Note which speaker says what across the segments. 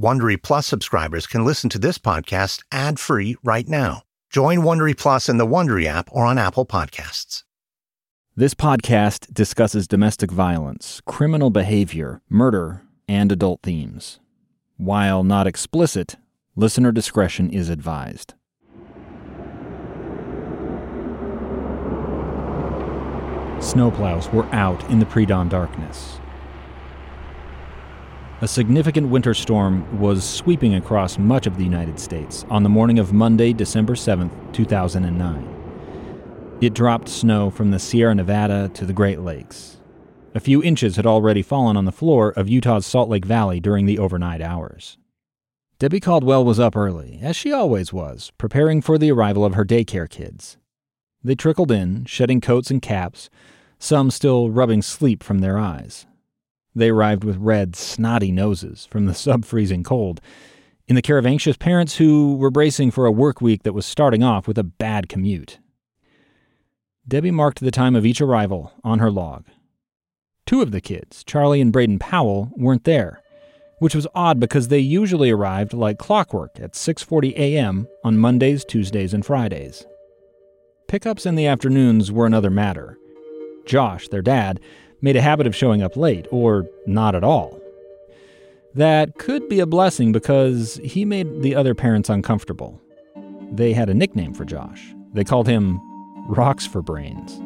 Speaker 1: Wondery Plus subscribers can listen to this podcast ad-free right now. Join Wondery Plus in the Wondery app or on Apple Podcasts.
Speaker 2: This podcast discusses domestic violence, criminal behavior, murder, and adult themes. While not explicit, listener discretion is advised. Snowplows were out in the pre dawn darkness. A significant winter storm was sweeping across much of the United States on the morning of Monday, December 7, 2009. It dropped snow from the Sierra Nevada to the Great Lakes. A few inches had already fallen on the floor of Utah's Salt Lake Valley during the overnight hours. Debbie Caldwell was up early, as she always was, preparing for the arrival of her daycare kids. They trickled in, shedding coats and caps, some still rubbing sleep from their eyes. They arrived with red, snotty noses from the sub freezing cold, in the care of anxious parents who were bracing for a work week that was starting off with a bad commute. Debbie marked the time of each arrival on her log. Two of the kids, Charlie and Braden Powell, weren't there, which was odd because they usually arrived like clockwork at 6:40 a.m. on Mondays, Tuesdays, and Fridays. Pickups in the afternoons were another matter. Josh, their dad, made a habit of showing up late, or not at all. That could be a blessing because he made the other parents uncomfortable. They had a nickname for Josh. They called him Rocks for Brains.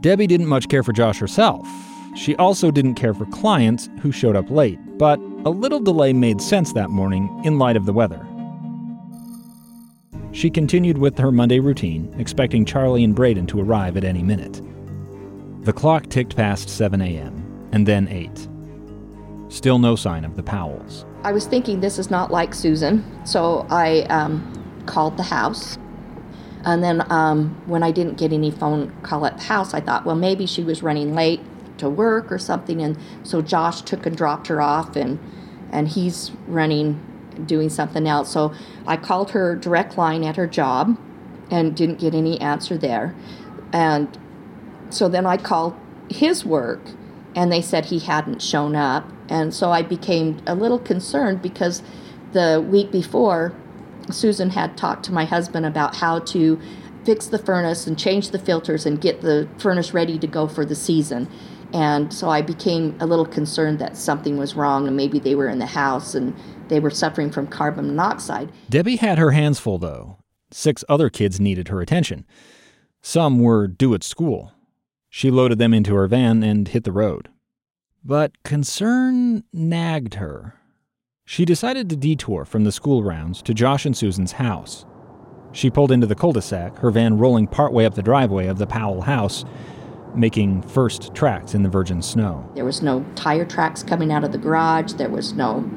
Speaker 2: Debbie didn't much care for Josh herself. She also didn't care for clients who showed up late, but a little delay made sense that morning in light of the weather. She continued with her Monday routine, expecting Charlie and Braden to arrive at any minute. The clock ticked past 7 a.m., and then 8. Still no sign of the Powells.
Speaker 3: I was thinking this is not like Susan, so I um, called the house. And then um, when I didn't get any phone call at the house, I thought, well, maybe she was running late to work or something. And so Josh took and dropped her off, and and he's running, doing something else. So I called her direct line at her job, and didn't get any answer there. And so then I called his work, and they said he hadn't shown up. And so I became a little concerned because the week before, Susan had talked to my husband about how to fix the furnace and change the filters and get the furnace ready to go for the season. And so I became a little concerned that something was wrong and maybe they were in the house and they were suffering from carbon monoxide.
Speaker 2: Debbie had her hands full, though. Six other kids needed her attention. Some were due at school. She loaded them into her van and hit the road. But concern nagged her. She decided to detour from the school rounds to Josh and Susan's house. She pulled into the cul de sac, her van rolling partway up the driveway of the Powell house, making first tracks in the virgin snow.
Speaker 3: There was no tire tracks coming out of the garage, there was no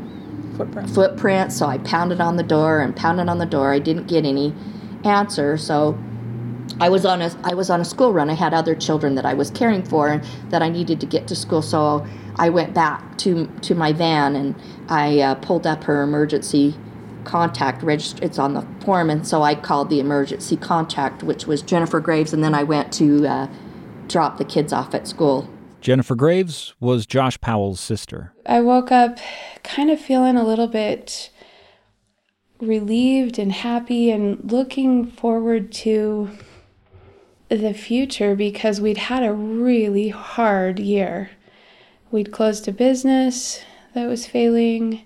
Speaker 4: Footprint.
Speaker 3: footprint, so I pounded on the door and pounded on the door. I didn't get any answer, so I was on a I was on a school run. I had other children that I was caring for and that I needed to get to school. So I went back to to my van and I uh, pulled up her emergency contact register. It's on the form, and so I called the emergency contact, which was Jennifer Graves, and then I went to uh, drop the kids off at school.
Speaker 2: Jennifer Graves was Josh Powell's sister.
Speaker 4: I woke up kind of feeling a little bit relieved and happy and looking forward to the future because we'd had a really hard year. We'd closed a business that was failing.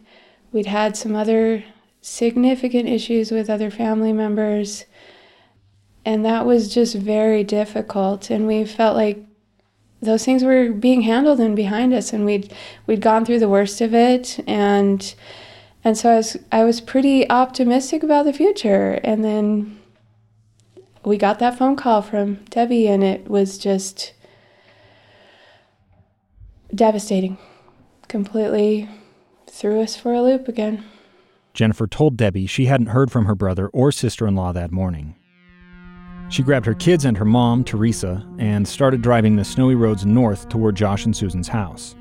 Speaker 4: We'd had some other significant issues with other family members. And that was just very difficult. And we felt like those things were being handled and behind us and we'd we'd gone through the worst of it and and so I was I was pretty optimistic about the future and then we got that phone call from Debbie and it was just devastating. Completely threw us for a loop again.
Speaker 2: Jennifer told Debbie she hadn't heard from her brother or sister in law that morning. She grabbed her kids and her mom, Teresa, and started driving the snowy roads north toward Josh and Susan's house.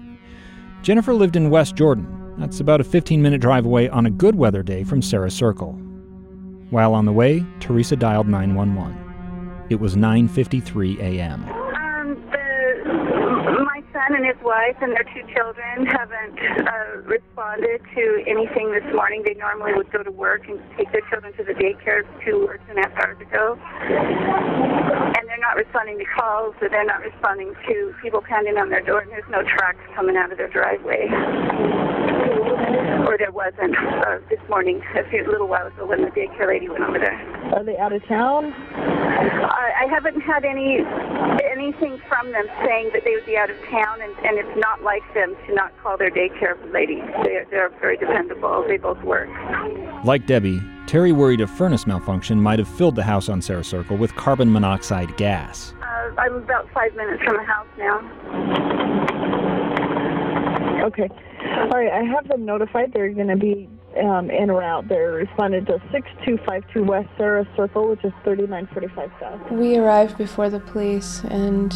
Speaker 2: Jennifer lived in West Jordan. That's about a 15 minute drive away on a good weather day from Sarah Circle. While on the way, Teresa dialed 911. It was 9:53 a.m.
Speaker 5: Um, the, my son and his wife and their two children haven't uh, responded to anything this morning. They normally would go to work and take their children to the daycare two or two and a half hours ago. And they're not responding to calls, or they're not responding to people pounding on their door, and there's no trucks coming out of their driveway. Or there wasn't uh, this morning, a few little while ago when the daycare lady went over there.
Speaker 6: Are they out of town?
Speaker 5: I, I haven't had any anything from them saying that they would be out of town, and, and it's not like them to not call their daycare lady. They're, they're very dependable. They both work.
Speaker 2: Like Debbie, Terry worried a furnace malfunction might have filled the house on Sarah Circle with carbon monoxide gas.
Speaker 5: Uh, I'm about five minutes from the house now.
Speaker 6: Okay. All right, I have them notified. They're going to be um, in route. They're responded to 6252 West Sarah Circle, which is 3945 South.
Speaker 4: We arrived before the police and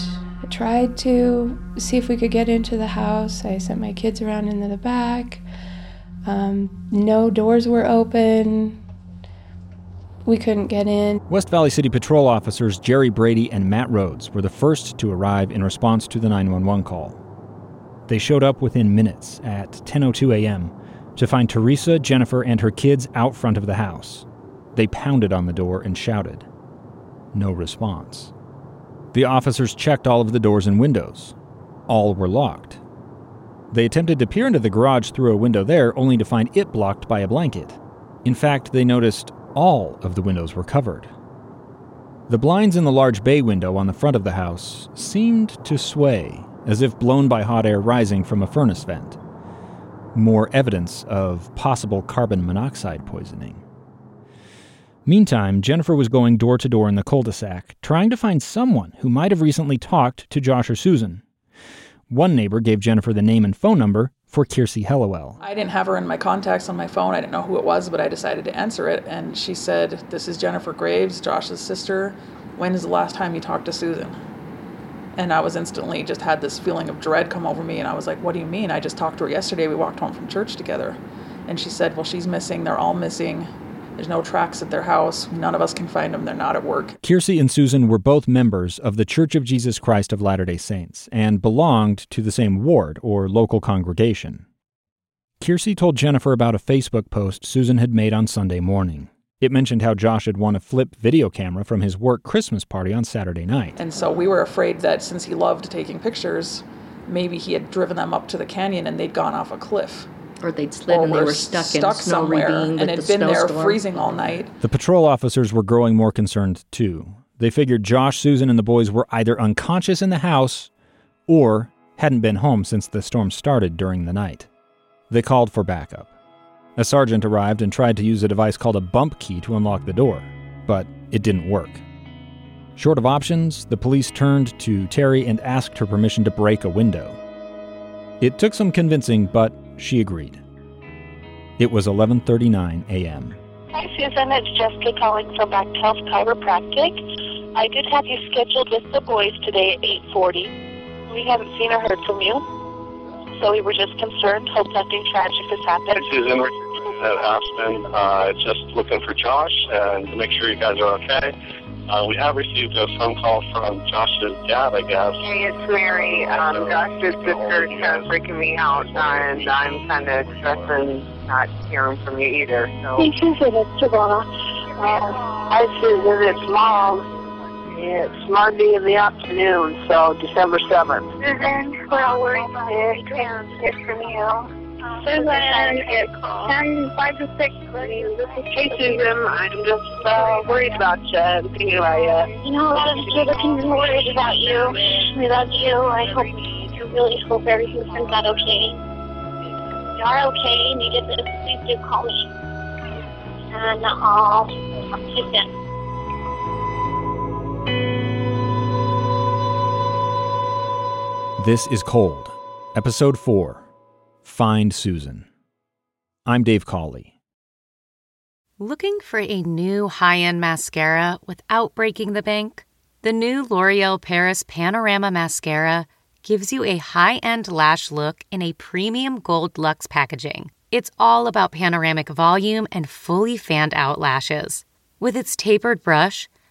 Speaker 4: tried to see if we could get into the house. I sent my kids around into the back. Um, no doors were open. We couldn't get in.
Speaker 2: West Valley City Patrol officers Jerry Brady and Matt Rhodes were the first to arrive in response to the 911 call. They showed up within minutes at 10:02 a.m. to find Teresa, Jennifer, and her kids out front of the house. They pounded on the door and shouted. No response. The officers checked all of the doors and windows. All were locked. They attempted to peer into the garage through a window there, only to find it blocked by a blanket. In fact, they noticed all of the windows were covered. The blinds in the large bay window on the front of the house seemed to sway, as if blown by hot air rising from a furnace vent. More evidence of possible carbon monoxide poisoning. Meantime, Jennifer was going door to door in the cul de sac, trying to find someone who might have recently talked to Josh or Susan. One neighbor gave Jennifer the name and phone number for Kiirsi Hellewell.
Speaker 7: I didn't have her in my contacts on my phone. I didn't know who it was, but I decided to answer it. And she said, This is Jennifer Graves, Josh's sister. When is the last time you talked to Susan? And I was instantly just had this feeling of dread come over me. And I was like, What do you mean? I just talked to her yesterday. We walked home from church together. And she said, Well, she's missing. They're all missing. There's no tracks at their house. None of us can find them. They're not at work.
Speaker 2: Kiirsi and Susan were both members of the Church of Jesus Christ of Latter day Saints and belonged to the same ward or local congregation. Kiirsi told Jennifer about a Facebook post Susan had made on Sunday morning. It mentioned how Josh had won a flip video camera from his work Christmas party on Saturday night.
Speaker 7: And so we were afraid that since he loved taking pictures, maybe he had driven them up to the canyon and they'd gone off a cliff.
Speaker 3: Or they'd slid
Speaker 7: or
Speaker 3: and they
Speaker 7: were
Speaker 3: were stuck, in
Speaker 7: stuck
Speaker 3: a snow
Speaker 7: somewhere
Speaker 3: ravine
Speaker 7: and had
Speaker 3: the
Speaker 7: been there
Speaker 3: snowstorm.
Speaker 7: freezing all night.
Speaker 2: The patrol officers were growing more concerned too. They figured Josh, Susan, and the boys were either unconscious in the house or hadn't been home since the storm started during the night. They called for backup. A sergeant arrived and tried to use a device called a bump key to unlock the door, but it didn't work. Short of options, the police turned to Terry and asked her permission to break a window. It took some convincing, but she agreed. It was 11:39 a.m.
Speaker 8: Hi, Susan. It's Jessica calling from Back Health Chiropractic. I did have you scheduled with the boys today at 8:40. We haven't seen or heard from you, so we were just concerned. Hope nothing tragic has happened.
Speaker 9: Hi, Susan. We're at Aspen. Uh, just looking for Josh and to make sure you guys are okay. Uh, we have received a phone call from Josh's dad, I guess.
Speaker 10: Hey, it's Mary. Um, Josh's sister's kind of freaking me out, and I'm kind of stressing not hearing from you either. So.
Speaker 8: Hey, Susan. It's Savannah.
Speaker 10: Uh, hi, Susan. It's Mom. It's Monday in the afternoon, so December 7th.
Speaker 8: Susan, we're all worried sick and hear from you. Susan, it's 10, 5 to 6.
Speaker 10: Hey, Susan. I'm just uh, worried about you and thinking about you.
Speaker 8: You know, a lot of kids are worried about you. We love you. I hope, I really hope everything turns out okay. You are okay and you did this, please do call me. And I'll talk to you soon.
Speaker 2: This is Cold, Episode 4 Find Susan. I'm Dave Cawley.
Speaker 11: Looking for a new high end mascara without breaking the bank? The new L'Oreal Paris Panorama Mascara gives you a high end lash look in a premium gold luxe packaging. It's all about panoramic volume and fully fanned out lashes. With its tapered brush,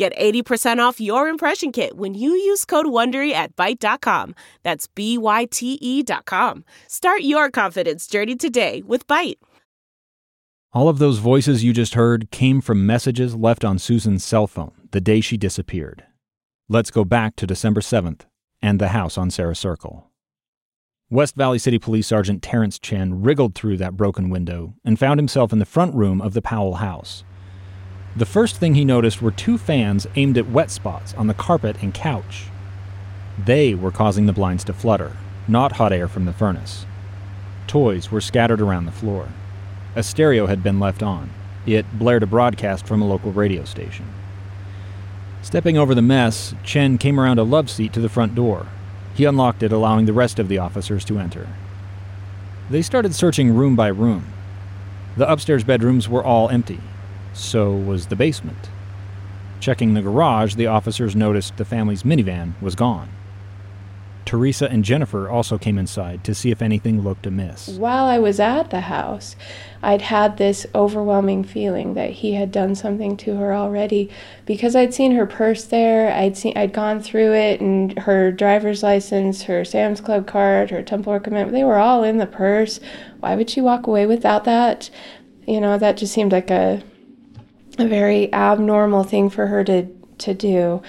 Speaker 12: Get 80% off your impression kit when you use code WONDERY at Byte.com. That's B-Y-T-E dot com. Start your confidence journey today with Byte.
Speaker 2: All of those voices you just heard came from messages left on Susan's cell phone the day she disappeared. Let's go back to December 7th and the house on Sarah Circle. West Valley City Police Sergeant Terrence Chen wriggled through that broken window and found himself in the front room of the Powell house. The first thing he noticed were two fans aimed at wet spots on the carpet and couch. They were causing the blinds to flutter, not hot air from the furnace. Toys were scattered around the floor. A stereo had been left on. It blared a broadcast from a local radio station. Stepping over the mess, Chen came around a love seat to the front door. He unlocked it, allowing the rest of the officers to enter. They started searching room by room. The upstairs bedrooms were all empty. So was the basement. Checking the garage, the officers noticed the family's minivan was gone. Teresa and Jennifer also came inside to see if anything looked amiss.
Speaker 4: While I was at the house, I'd had this overwhelming feeling that he had done something to her already because I'd seen her purse there, I'd seen I'd gone through it and her driver's license, her Sam's Club card, her temple commitment, they were all in the purse. Why would she walk away without that? You know, that just seemed like a a very abnormal thing for her to to do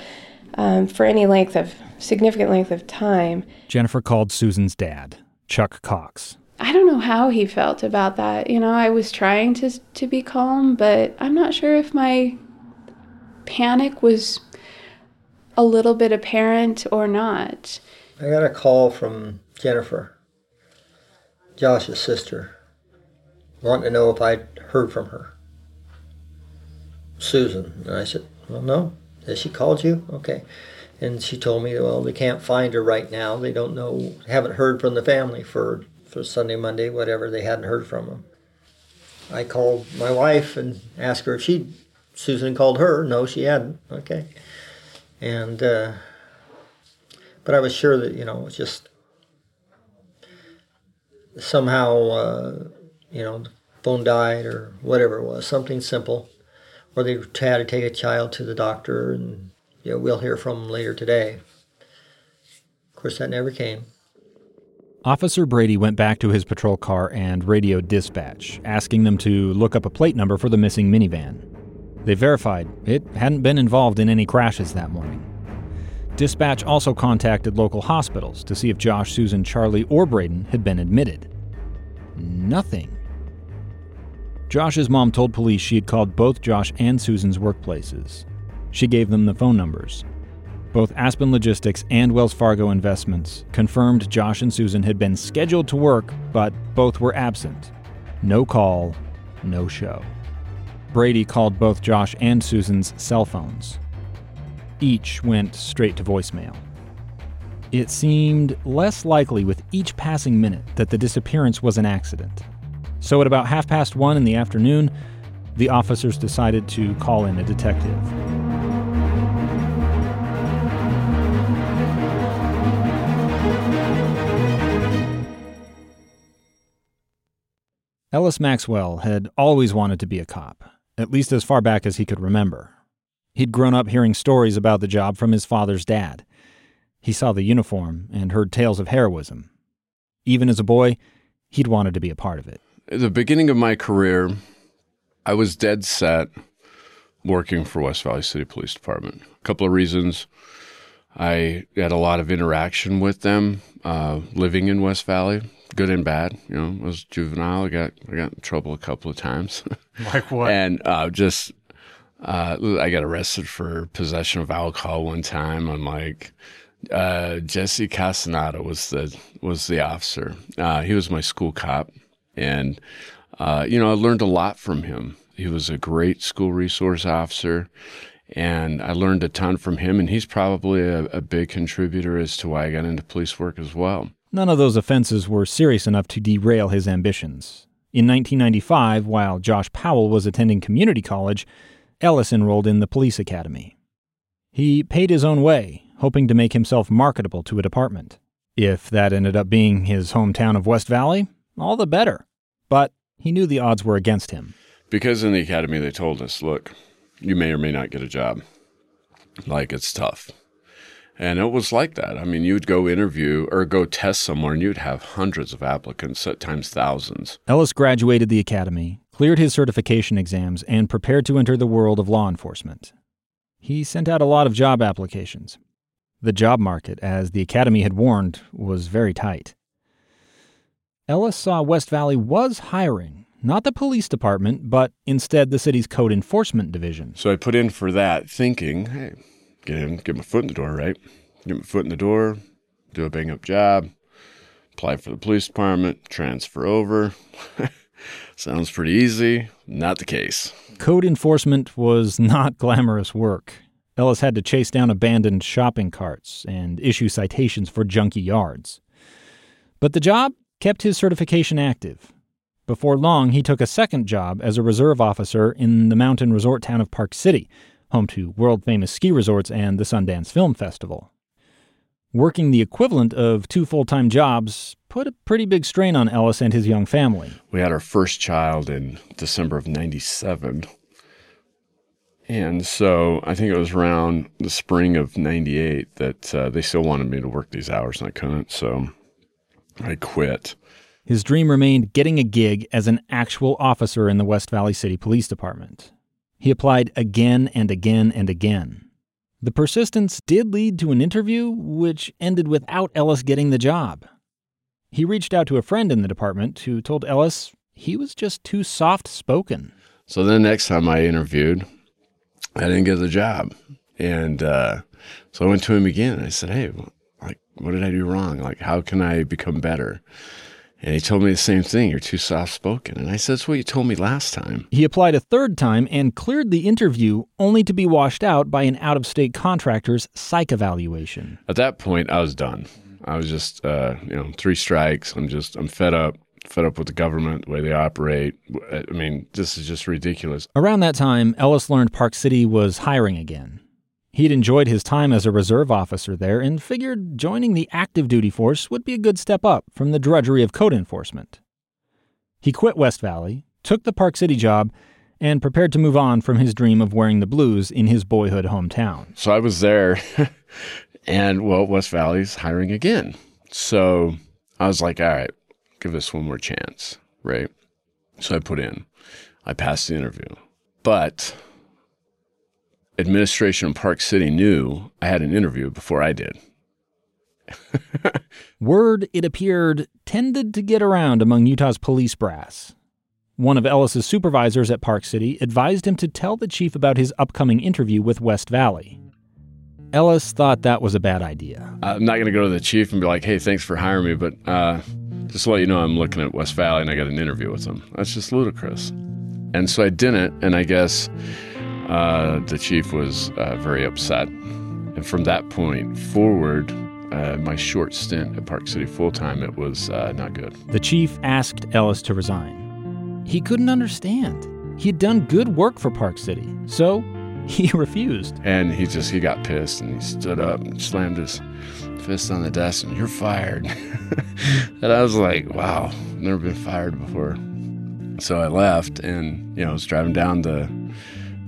Speaker 4: um, for any length of significant length of time.
Speaker 2: Jennifer called Susan's dad, Chuck Cox.
Speaker 4: I don't know how he felt about that. You know, I was trying to to be calm, but I'm not sure if my panic was a little bit apparent or not.
Speaker 13: I got a call from Jennifer, Josh's sister, wanting to know if I'd heard from her. Susan. And I said, Well, no. Has she called you? Okay. And she told me, Well, they can't find her right now. They don't know, haven't heard from the family for, for Sunday, Monday, whatever. They hadn't heard from them. I called my wife and asked her if she, Susan called her. No, she hadn't. Okay. And, uh, but I was sure that, you know, it was just somehow, uh, you know, phone died or whatever it was, something simple or they had to take a child to the doctor, and you know, we'll hear from them later today. Of course, that never came.
Speaker 2: Officer Brady went back to his patrol car and radioed dispatch, asking them to look up a plate number for the missing minivan. They verified it hadn't been involved in any crashes that morning. Dispatch also contacted local hospitals to see if Josh, Susan, Charlie, or Braden had been admitted. Nothing. Josh's mom told police she had called both Josh and Susan's workplaces. She gave them the phone numbers. Both Aspen Logistics and Wells Fargo Investments confirmed Josh and Susan had been scheduled to work, but both were absent. No call, no show. Brady called both Josh and Susan's cell phones. Each went straight to voicemail. It seemed less likely with each passing minute that the disappearance was an accident. So at about half past one in the afternoon, the officers decided to call in a detective. Ellis Maxwell had always wanted to be a cop, at least as far back as he could remember. He'd grown up hearing stories about the job from his father's dad. He saw the uniform and heard tales of heroism. Even as a boy, he'd wanted to be a part of it.
Speaker 14: At the beginning of my career, I was dead set working for West Valley City Police Department. A couple of reasons. I had a lot of interaction with them uh, living in West Valley, good and bad. You know, I was juvenile. I got I got in trouble a couple of times.
Speaker 2: Like what?
Speaker 14: and uh, just Uh, I got arrested for possession of alcohol one time. I'm like, uh, Jesse Castaneda was the was the officer. Uh, he was my school cop, and uh, you know I learned a lot from him. He was a great school resource officer, and I learned a ton from him. And he's probably a, a big contributor as to why I got into police work as well.
Speaker 2: None of those offenses were serious enough to derail his ambitions. In 1995, while Josh Powell was attending community college, Ellis enrolled in the police academy. He paid his own way, hoping to make himself marketable to a department. If that ended up being his hometown of West Valley, all the better. But he knew the odds were against him.
Speaker 14: Because in the academy they told us, look, you may or may not get a job. Like it's tough. And it was like that. I mean, you'd go interview or go test somewhere and you'd have hundreds of applicants, at times thousands.
Speaker 2: Ellis graduated the academy, cleared his certification exams, and prepared to enter the world of law enforcement. He sent out a lot of job applications. The job market, as the academy had warned, was very tight. Ellis saw West Valley was hiring, not the police department, but instead the city's code enforcement division.
Speaker 14: So I put in for that thinking, hey, get in, get my foot in the door, right? Get my foot in the door, do a bang up job, apply for the police department, transfer over. Sounds pretty easy. Not the case.
Speaker 2: Code enforcement was not glamorous work. Ellis had to chase down abandoned shopping carts and issue citations for junky yards. But the job kept his certification active. Before long, he took a second job as a reserve officer in the mountain resort town of Park City, home to world famous ski resorts and the Sundance Film Festival. Working the equivalent of two full time jobs put a pretty big strain on Ellis and his young family.
Speaker 14: We had our first child in December of 97. And so I think it was around the spring of 98 that uh, they still wanted me to work these hours and I couldn't. So I quit.
Speaker 2: His dream remained getting a gig as an actual officer in the West Valley City Police Department. He applied again and again and again. The persistence did lead to an interview, which ended without Ellis getting the job. He reached out to a friend in the department who told Ellis he was just too soft spoken.
Speaker 14: So the next time I interviewed, I didn't get the job. And uh, so I went to him again. And I said, Hey, what did I do wrong? Like, how can I become better? And he told me the same thing. You're too soft spoken. And I said, That's what you told me last time.
Speaker 2: He applied a third time and cleared the interview, only to be washed out by an out of state contractor's psych evaluation.
Speaker 14: At that point, I was done. I was just, uh, you know, three strikes. I'm just, I'm fed up, fed up with the government, the way they operate. I mean, this is just ridiculous.
Speaker 2: Around that time, Ellis learned Park City was hiring again. He'd enjoyed his time as a reserve officer there and figured joining the active duty force would be a good step up from the drudgery of code enforcement. He quit West Valley, took the Park City job, and prepared to move on from his dream of wearing the blues in his boyhood hometown.
Speaker 14: So I was there, and well, West Valley's hiring again. So I was like, all right, give this one more chance, right? So I put in. I passed the interview. But administration in Park City knew I had an interview before I did.
Speaker 2: Word, it appeared, tended to get around among Utah's police brass. One of Ellis's supervisors at Park City advised him to tell the chief about his upcoming interview with West Valley. Ellis thought that was a bad idea.
Speaker 14: I'm not going to go to the chief and be like, hey, thanks for hiring me, but uh, just to let you know, I'm looking at West Valley and I got an interview with them. That's just ludicrous. And so I didn't, and I guess uh, the chief was uh, very upset. And from that point forward, uh, my short stint at Park City full time, it was uh, not good.
Speaker 2: The chief asked Ellis to resign. He couldn't understand. He had done good work for Park City, so he refused.
Speaker 14: And he just he got pissed and he stood up and slammed his fist on the desk and you're fired. and I was like, wow, never been fired before. So I left and you know I was driving down the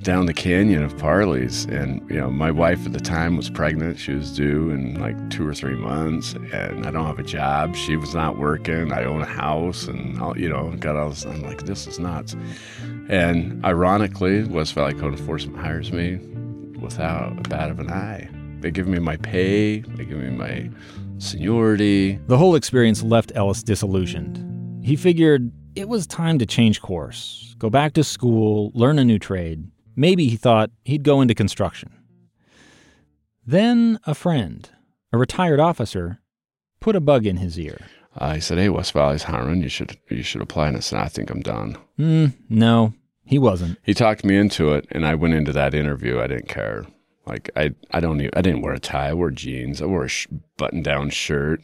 Speaker 14: down the canyon of Parley's. And, you know, my wife at the time was pregnant. She was due in like two or three months. And I don't have a job. She was not working. I own a house and, all, you know, got all this. I'm like, this is nuts. And ironically, West Valley Code Enforcement hires me without a bat of an eye. They give me my pay, they give me my seniority.
Speaker 2: The whole experience left Ellis disillusioned. He figured it was time to change course, go back to school, learn a new trade, Maybe he thought he'd go into construction. Then a friend, a retired officer, put a bug in his ear.
Speaker 14: Uh, he said, "Hey, West Valley's hiring. You should you should apply." And I said, "I think I'm done."
Speaker 2: Mm, no, he wasn't.
Speaker 14: He talked me into it, and I went into that interview. I didn't care. Like I, I don't even, I didn't wear a tie. I wore jeans. I wore a sh- button-down shirt.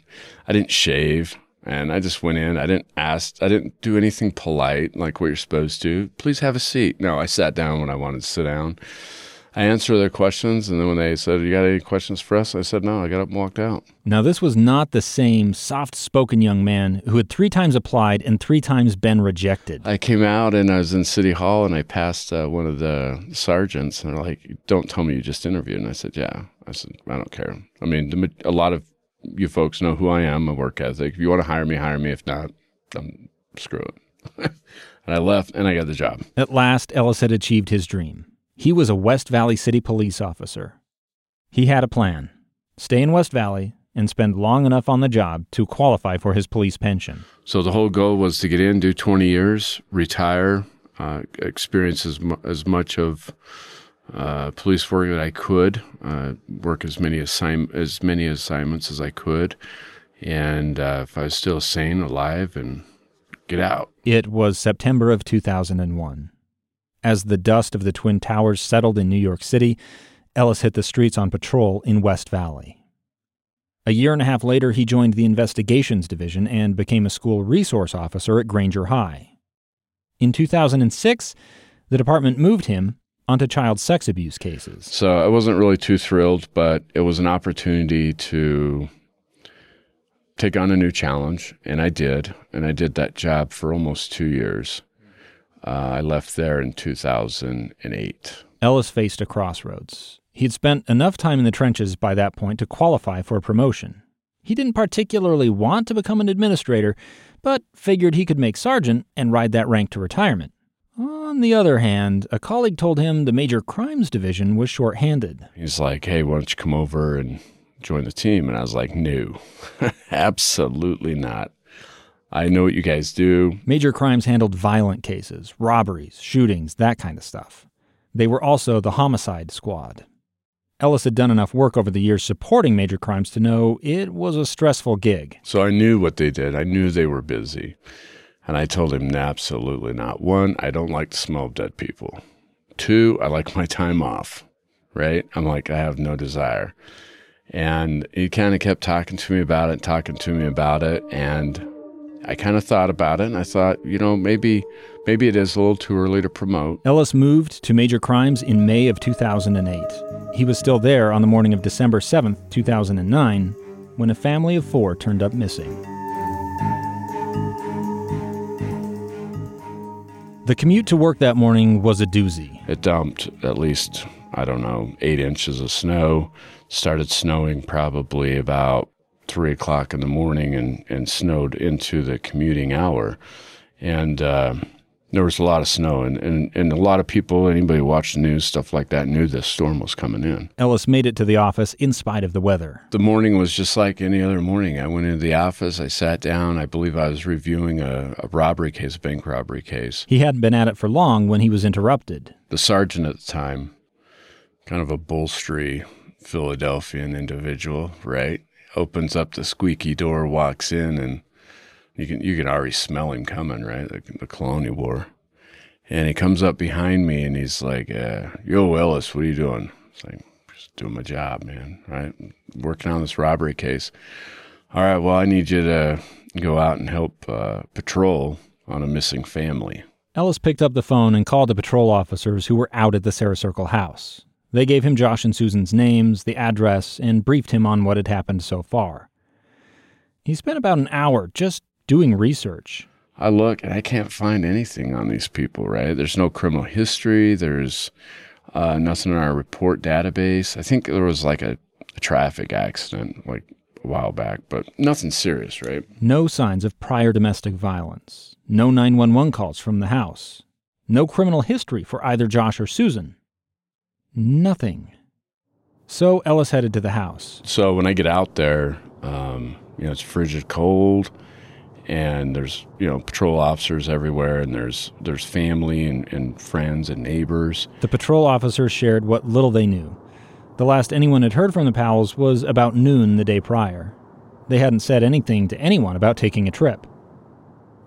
Speaker 14: I didn't shave, and I just went in. I didn't ask. I didn't do anything polite like what you're supposed to. Please have a seat. No, I sat down when I wanted to sit down. I answered their questions, and then when they said, "You got any questions for us?" I said, "No." I got up and walked out.
Speaker 2: Now, this was not the same soft spoken young man who had three times applied and three times been rejected.
Speaker 14: I came out and I was in City Hall and I passed uh, one of the sergeants and they're like, Don't tell me you just interviewed. And I said, Yeah. I said, I don't care. I mean, a lot of you folks know who I am, my work ethic. If you want to hire me, hire me. If not, um, screw it. and I left and I got the job.
Speaker 2: At last, Ellis had achieved his dream. He was a West Valley City police officer. He had a plan stay in West Valley and spend long enough on the job to qualify for his police pension.
Speaker 14: So the whole goal was to get in, do 20 years, retire, uh, experience as, mu- as much of uh, police work that I could, uh, work as many assign- as many assignments as I could, and uh, if I was still sane, alive, and get out.
Speaker 2: It was September of 2001. As the dust of the Twin Towers settled in New York City, Ellis hit the streets on patrol in West Valley. A year and a half later, he joined the Investigations Division and became a school resource officer at Granger High. In 2006, the department moved him onto child sex abuse cases.
Speaker 14: So I wasn't really too thrilled, but it was an opportunity to take on a new challenge, and I did. And I did that job for almost two years. Uh, I left there in 2008.
Speaker 2: Ellis faced a crossroads. He'd spent enough time in the trenches by that point to qualify for a promotion. He didn't particularly want to become an administrator, but figured he could make sergeant and ride that rank to retirement. On the other hand, a colleague told him the Major Crimes Division was short-handed.
Speaker 14: He's like, hey, why don't you come over and join the team? And I was like, no, absolutely not. I know what you guys do.
Speaker 2: Major Crimes handled violent cases, robberies, shootings, that kind of stuff. They were also the homicide squad. Ellis had done enough work over the years supporting major crimes to know it was a stressful gig.
Speaker 14: So I knew what they did. I knew they were busy. And I told him, absolutely not. One, I don't like the smell of dead people. Two, I like my time off, right? I'm like, I have no desire. And he kind of kept talking to me about it, talking to me about it. And I kind of thought about it and I thought, you know, maybe maybe it is a little too early to promote.
Speaker 2: Ellis moved to Major Crimes in May of 2008. He was still there on the morning of December 7th, 2009, when a family of 4 turned up missing. The commute to work that morning was a doozy.
Speaker 14: It dumped at least, I don't know, eight inches of snow. Started snowing probably about three o'clock in the morning and, and snowed into the commuting hour. And uh, there was a lot of snow, and, and, and a lot of people, anybody who watched the news, stuff like that, knew this storm was coming in.
Speaker 2: Ellis made it to the office in spite of the weather.
Speaker 14: The morning was just like any other morning. I went into the office, I sat down, I believe I was reviewing a, a robbery case, a bank robbery case.
Speaker 2: He hadn't been at it for long when he was interrupted.
Speaker 14: The sergeant at the time, kind of a bolstery Philadelphian individual, right? Opens up the squeaky door, walks in, and you can you can already smell him coming, right? The, the Colonial War. And he comes up behind me and he's like, uh, "Yo, Ellis, what are you doing?" It's like, "Just doing my job, man. Right? Working on this robbery case." All right. Well, I need you to go out and help uh, patrol on a missing family.
Speaker 2: Ellis picked up the phone and called the patrol officers who were out at the Sarah Circle house. They gave him Josh and Susan's names, the address, and briefed him on what had happened so far. He spent about an hour just doing research.
Speaker 14: I look and I can't find anything on these people, right? There's no criminal history. There's uh, nothing in our report database. I think there was like a, a traffic accident like a while back, but nothing serious, right?
Speaker 2: No signs of prior domestic violence. No 911 calls from the house. No criminal history for either Josh or Susan. Nothing. So Ellis headed to the house.
Speaker 14: So when I get out there, um, you know, it's frigid cold and there's you know patrol officers everywhere and there's there's family and, and friends and neighbors
Speaker 2: The patrol officers shared what little they knew. The last anyone had heard from the Powells was about noon the day prior. They hadn't said anything to anyone about taking a trip.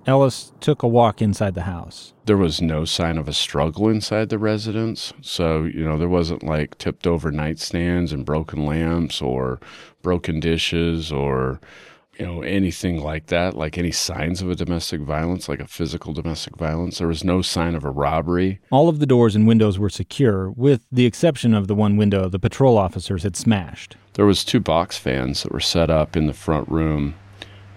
Speaker 2: Ellis took a walk inside the house.
Speaker 14: there was no sign of a struggle inside the residence so you know there wasn't like tipped over nightstands and broken lamps or broken dishes or you know anything like that like any signs of a domestic violence like a physical domestic violence there was no sign of a robbery
Speaker 2: All of the doors and windows were secure, with the exception of the one window the patrol officers had smashed.
Speaker 14: There was two box fans that were set up in the front room.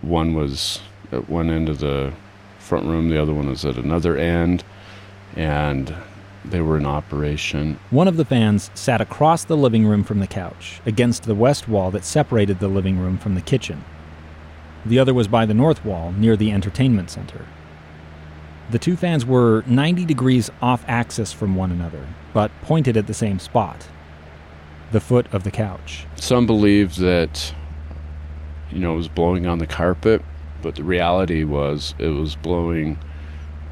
Speaker 14: One was at one end of the front room, the other one was at another end, and they were in operation.
Speaker 2: One of the fans sat across the living room from the couch, against the west wall that separated the living room from the kitchen. The other was by the north wall, near the entertainment center. The two fans were 90 degrees off axis from one another, but pointed at the same spot the foot of the couch.
Speaker 14: Some believed that, you know, it was blowing on the carpet, but the reality was it was blowing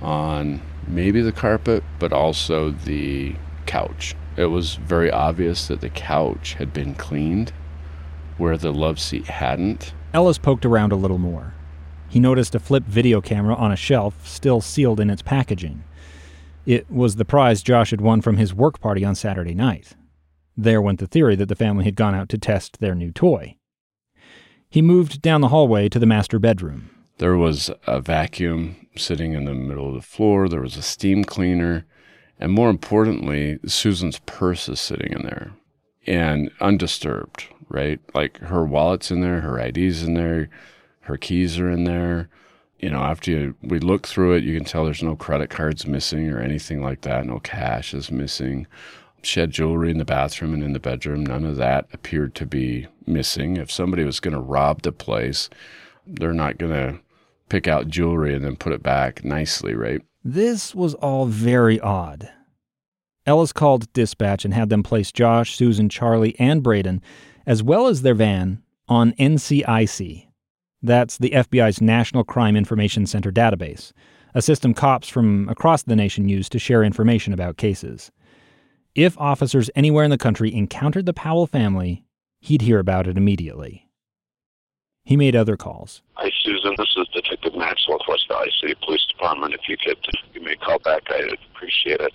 Speaker 14: on maybe the carpet, but also the couch. It was very obvious that the couch had been cleaned where the love seat hadn't.
Speaker 2: Ellis poked around a little more. He noticed a flip video camera on a shelf, still sealed in its packaging. It was the prize Josh had won from his work party on Saturday night. There went the theory that the family had gone out to test their new toy. He moved down the hallway to the master bedroom.
Speaker 14: There was a vacuum sitting in the middle of the floor, there was a steam cleaner, and more importantly, Susan's purse is sitting in there and undisturbed, right? Like her wallet's in there, her ID's in there, her keys are in there. You know, after you, we look through it, you can tell there's no credit cards missing or anything like that. No cash is missing. She had jewelry in the bathroom and in the bedroom. None of that appeared to be missing. If somebody was going to rob the place, they're not going to pick out jewelry and then put it back nicely, right?
Speaker 2: This was all very odd. Ellis called dispatch and had them place Josh, Susan, Charlie, and Braden, as well as their van, on NCIC. That's the FBI's National Crime Information Center database, a system cops from across the nation use to share information about cases. If officers anywhere in the country encountered the Powell family, he'd hear about it immediately. He made other calls.
Speaker 9: Hi, Susan. This is Detective Maxwell with Valley City Police Department. If you could give me a call back, I'd appreciate it.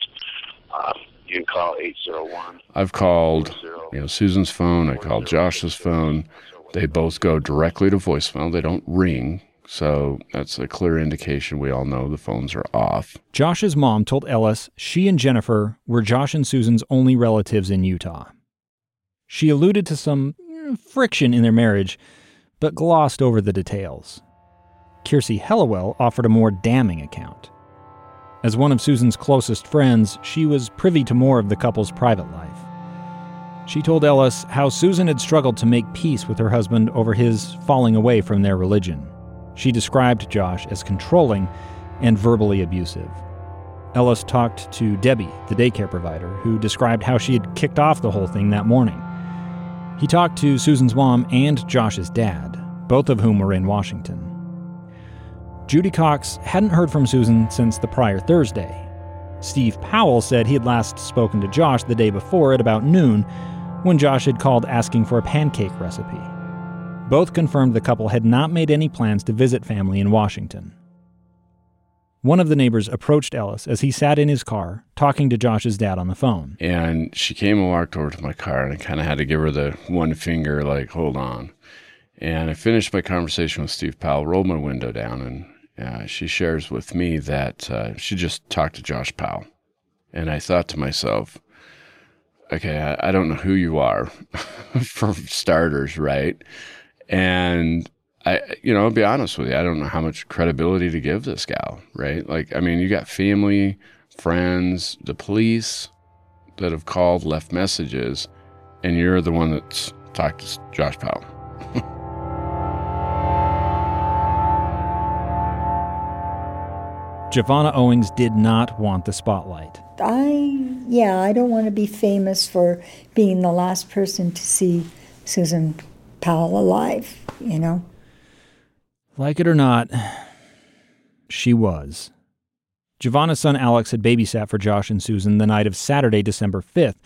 Speaker 9: Uh, you can call 801.
Speaker 14: I've called, you know, Susan's phone. I called Josh's phone. They both go directly to voicemail. They don't ring. So that's a clear indication we all know the phones are off.
Speaker 2: Josh's mom told Ellis she and Jennifer were Josh and Susan's only relatives in Utah. She alluded to some eh, friction in their marriage, but glossed over the details. Kiirsi Hellewell offered a more damning account. As one of Susan's closest friends, she was privy to more of the couple's private life. She told Ellis how Susan had struggled to make peace with her husband over his falling away from their religion. She described Josh as controlling and verbally abusive. Ellis talked to Debbie, the daycare provider, who described how she had kicked off the whole thing that morning. He talked to Susan's mom and Josh's dad, both of whom were in Washington. Judy Cox hadn't heard from Susan since the prior Thursday. Steve Powell said he had last spoken to Josh the day before at about noon when Josh had called asking for a pancake recipe. Both confirmed the couple had not made any plans to visit family in Washington. One of the neighbors approached Ellis as he sat in his car talking to Josh's dad on the phone.
Speaker 14: And she came and walked over to my car, and I kind of had to give her the one finger, like, hold on. And I finished my conversation with Steve Powell, rolled my window down, and uh, she shares with me that uh, she just talked to Josh Powell. And I thought to myself, okay, I, I don't know who you are, for starters, right? And I, you know, I'll be honest with you, I don't know how much credibility to give this gal, right? Like, I mean, you got family, friends, the police that have called, left messages, and you're the one that's talked to Josh Powell.
Speaker 2: JoVonna Owings did not want the spotlight.
Speaker 15: I, yeah, I don't want to be famous for being the last person to see Susan Powell alive, you know?
Speaker 2: Like it or not, she was. JoVonna's son Alex had babysat for Josh and Susan the night of Saturday, December 5th,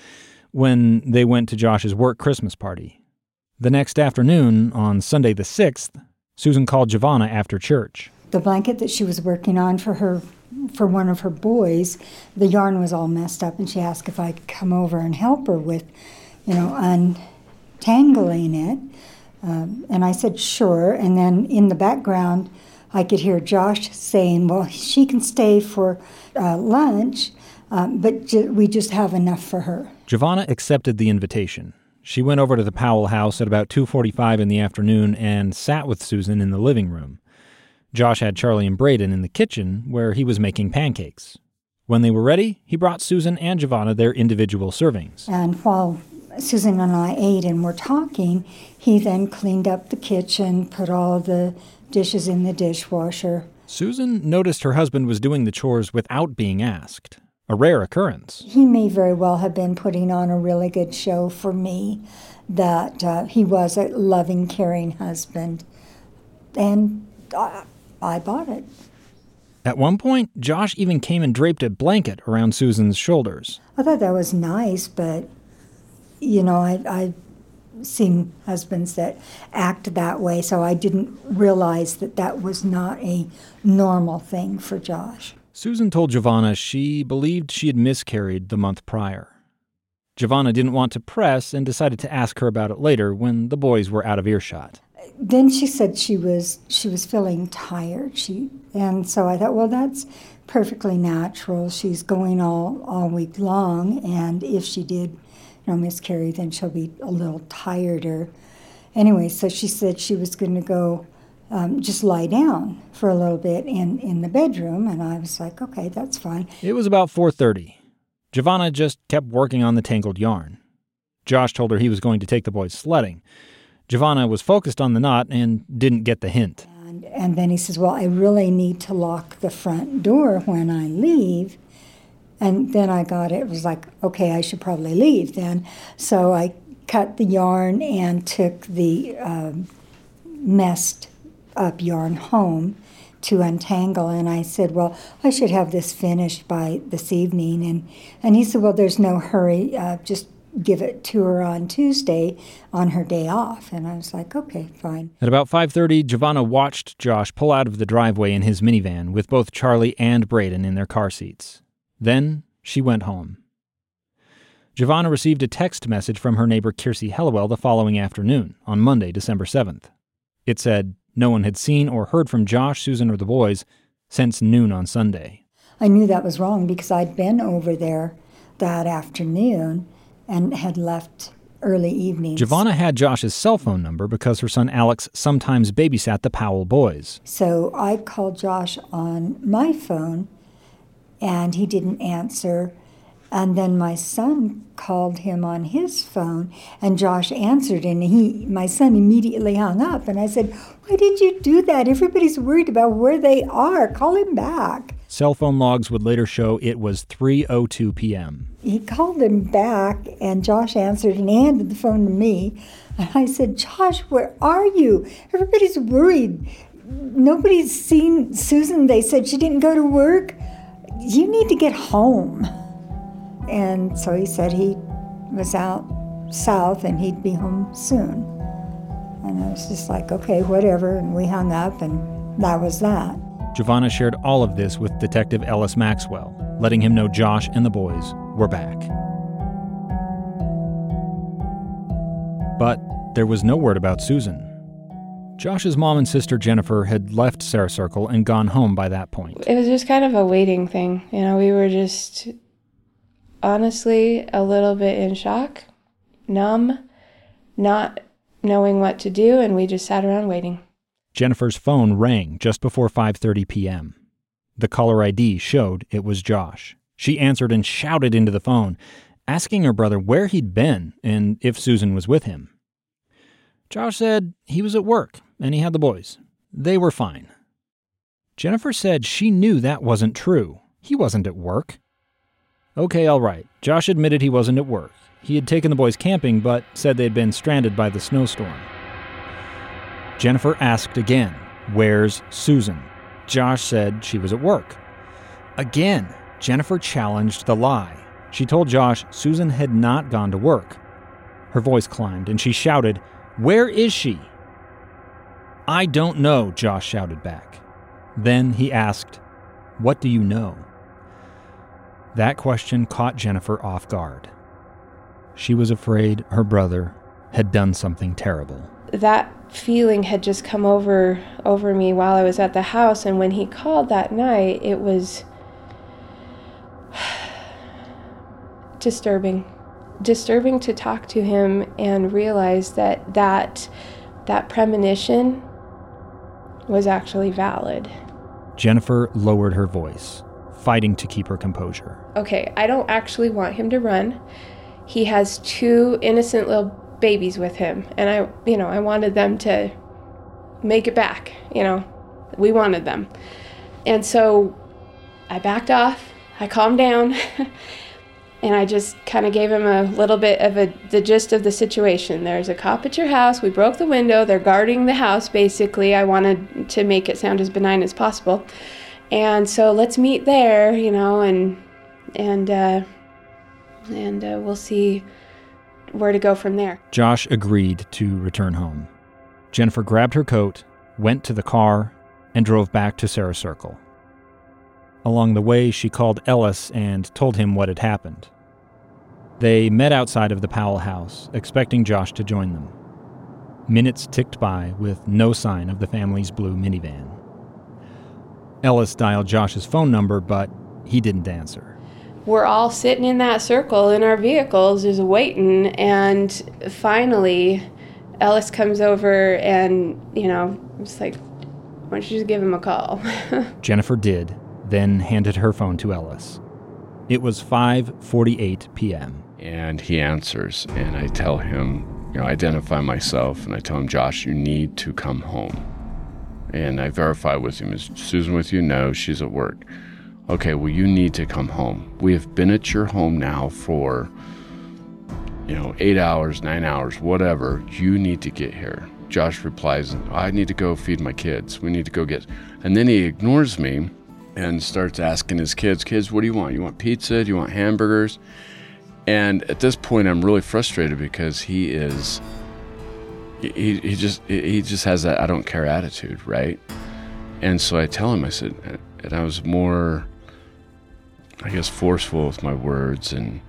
Speaker 2: when they went to Josh's work Christmas party. The next afternoon, on Sunday the 6th, Susan called JoVonna after church.
Speaker 15: The blanket that she was working on for her for one of her boys, the yarn was all messed up and she asked if I could come over and help her with, you know, untangling it. Um, and I said, sure. And then in the background, I could hear Josh saying, well, she can stay for uh, lunch, um, but we just have enough for her.
Speaker 2: JoVonna accepted the invitation. She went over to the Powell house at about 2:45 in the afternoon and sat with Susan in the living room. Josh had Charlie and Braden in the kitchen where he was making pancakes. When they were ready, he brought Susan and JoVonna their individual servings.
Speaker 15: And while Susan and I ate and were talking, he then cleaned up the kitchen, put all the dishes in the dishwasher.
Speaker 2: Susan noticed her husband was doing the chores without being asked, a rare occurrence.
Speaker 15: He may very well have been putting on a really good show for me that uh, he was a loving, caring husband. And I, I bought it.
Speaker 2: At one point, Josh even came and draped a blanket around Susan's shoulders.
Speaker 15: I thought that was nice, but you know, I, I've seen husbands that act that way, so I didn't realize that that was not a normal thing for Josh.
Speaker 2: Susan told JoVonna she believed she had miscarried the month prior. JoVonna didn't want to press and decided to ask her about it later when the boys were out of earshot.
Speaker 15: Then she said she was she was feeling tired. She and so I thought, well, that's perfectly natural. She's going all all week long, and if she did, you know, miscarry, then she'll be a little tireder. Anyway, so she said she was going to go um, just lie down for a little bit in in the bedroom, and I was like, okay, that's fine.
Speaker 2: It was about 4:30. JoVonna just kept working on the tangled yarn. Josh told her he was going to take the boys sledding. JoVonna was focused on the knot and didn't get the hint.
Speaker 15: And, and then he says, Well, I really need to lock the front door when I leave. And then I got it. It was like, okay, I should probably leave then. So I cut the yarn and took the um, messed up yarn home to untangle. And I said, Well, I should have this finished by this evening. And, and he said, Well, there's no hurry. Uh, just give it to her on Tuesday on her day off. And I was like, okay, fine.
Speaker 2: At about 5:30, JoVonna watched Josh pull out of the driveway in his minivan with both Charlie and Braden in their car seats. Then she went home. JoVonna received a text message from her neighbor Kiirsi Hellewell the following afternoon, on Monday, December 7th. It said no one had seen or heard from Josh, Susan, or the boys since noon on Sunday.
Speaker 15: I knew that was wrong because I'd been over there that afternoon and had left early evening.
Speaker 2: JoVonna had Josh's cell phone number because her son Alex sometimes babysat the Powell boys.
Speaker 15: So I called Josh on my phone and he didn't answer. And then my son called him on his phone and Josh answered and he my son immediately hung up and I said, "Why did you do that? Everybody's worried about where they are. Call him back."
Speaker 2: Cell phone logs would later show it was 3:02 p.m.
Speaker 15: He called him back and Josh answered and he handed the phone to me. And I said, "Josh, where are you? Everybody's worried. Nobody's seen Susan. They said she didn't go to work. You need to get home." And so he said he was out south and he'd be home soon. And I was just like, okay, whatever. And we hung up, and that was that.
Speaker 2: JoVonna shared all of this with Detective Ellis Maxwell, letting him know Josh and the boys were back. But there was no word about Susan. Josh's mom and sister Jennifer had left Sarah Circle and gone home by that point.
Speaker 4: It was just kind of a waiting thing. You know, we were just honestly a little bit in shock, numb, not knowing what to do, and we just sat around waiting.
Speaker 2: Jennifer's phone rang just before 5:30 p.m. The caller ID showed it was Josh. She answered and shouted into the phone, asking her brother where he'd been and if Susan was with him. Josh said he was at work and he had the boys. They were fine. Jennifer said she knew that wasn't true. He wasn't at work. Okay, all right. Josh admitted he wasn't at work. He had taken the boys camping, but said they'd been stranded by the snowstorm. Jennifer asked again, Where's Susan? Josh said she was at work. Again, Jennifer challenged the lie. She told Josh Susan had not gone to work. Her voice climbed and she shouted, Where is she? I don't know, Josh shouted back. Then he asked, What do you know? That question caught Jennifer off guard. She was afraid her brother had done something terrible.
Speaker 4: That feeling had just come over over me while I was at the house and when he called that night it was disturbing disturbing to talk to him and realize that that that premonition was actually valid.
Speaker 2: Jennifer lowered her voice, fighting to keep her composure.
Speaker 4: Okay, I don't actually want him to run. He has two innocent little babies with him, and I, you know, I wanted them to make it back, you know. We wanted them. And so I backed off. I calmed down. and I just kind of gave him a little bit of a, the gist of the situation. There's a cop at your house. We broke the window. They're guarding the house, basically. I wanted to make it sound as benign as possible. And so let's meet there, you know, and and uh, and uh, we'll see where to go from there.
Speaker 2: Josh agreed to return home. Jennifer grabbed her coat, went to the car, and drove back to Sarah Circle. Along the way, she called Ellis and told him what had happened. They met outside of the Powell house, expecting Josh to join them. Minutes ticked by with no sign of the family's blue minivan. Ellis dialed Josh's phone number, but he didn't answer.
Speaker 4: We're all sitting in that circle in our vehicles, just waiting, and finally, Ellis comes over and, you know, it's like, why don't you just give him a call?
Speaker 2: Jennifer did, then handed her phone to Ellis. It was 5:48 p.m.
Speaker 14: And he answers and I tell him, you know, identify myself and I tell him, "Josh, you need to come home." And I verify with him, "Is Susan with you?" "No, she's at work." "Okay, well you need to come home. We have been at your home now for you know, 8 hours, 9 hours, whatever. You need to get here." Josh replies, "I need to go feed my kids. We need to go get." And then he ignores me and starts asking his kids, Kids, what do you want? You want pizza? Do you want hamburgers? And at this point, I'm really frustrated because he is, he, he just, he just has that I don't care attitude, right? And so I tell him, I said, and I was more, I guess, forceful with my words. And,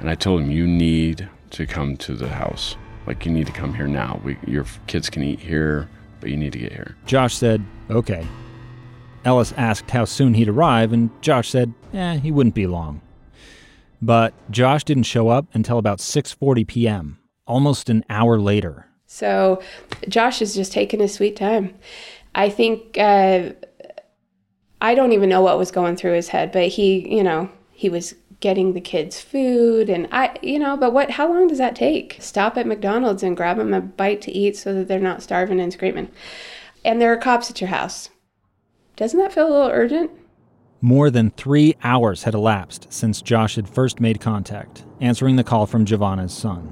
Speaker 14: and I told him, you need to come to the house. Like, you need to come here now. We, your kids can eat here, but you need to get here.
Speaker 2: Josh said, okay. Ellis asked how soon he'd arrive, and Josh said, eh, he wouldn't be long. But Josh didn't show up until about 6:40 p.m., almost an hour later.
Speaker 4: So Josh is just taking his sweet time. I think uh, I don't even know what was going through his head, but he, you know, he was getting the kids food and I, you know, but what how long does that take? Stop at McDonald's and grab them a bite to eat so that they're not starving and screaming. And there are cops at your house. Doesn't that feel a little urgent?
Speaker 2: More than three hours had elapsed since Josh had first made contact, answering the call from JoVonna's son.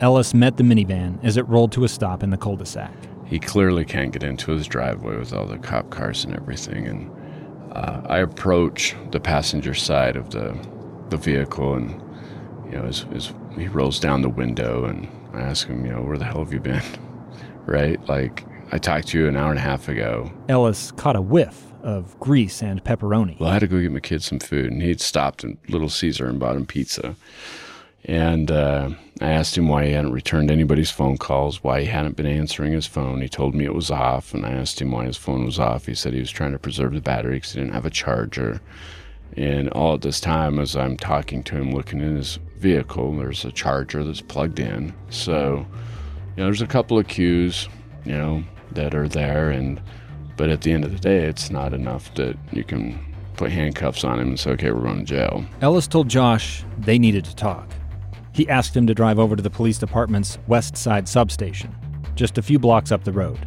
Speaker 2: Ellis met the minivan as it rolled to a stop in the cul de sac.
Speaker 14: He clearly can't get into his driveway with all the cop cars and everything. And uh, I approach the passenger side of the, the vehicle, and you know, as, as he rolls down the window, and I ask him, you know, where the hell have you been? right? Like, I talked to you an hour and a half ago.
Speaker 2: Ellis caught a whiff of grease and pepperoni.
Speaker 14: Well, I had to go get my kids some food, and he'd stopped at Little Caesar and bought him pizza. And uh, I asked him why he hadn't returned anybody's phone calls, why he hadn't been answering his phone. He told me it was off, and I asked him why his phone was off. He said he was trying to preserve the battery because he didn't have a charger. And all at this time, as I'm talking to him, looking in his vehicle, there's a charger that's plugged in. So, you know, there's a couple of cues, you know, that are there, and but at the end of the day, it's not enough that you can put handcuffs on him and say, okay, we're going to jail.
Speaker 2: Ellis told Josh they needed to talk. He asked him to drive over to the police department's West Side substation, just a few blocks up the road.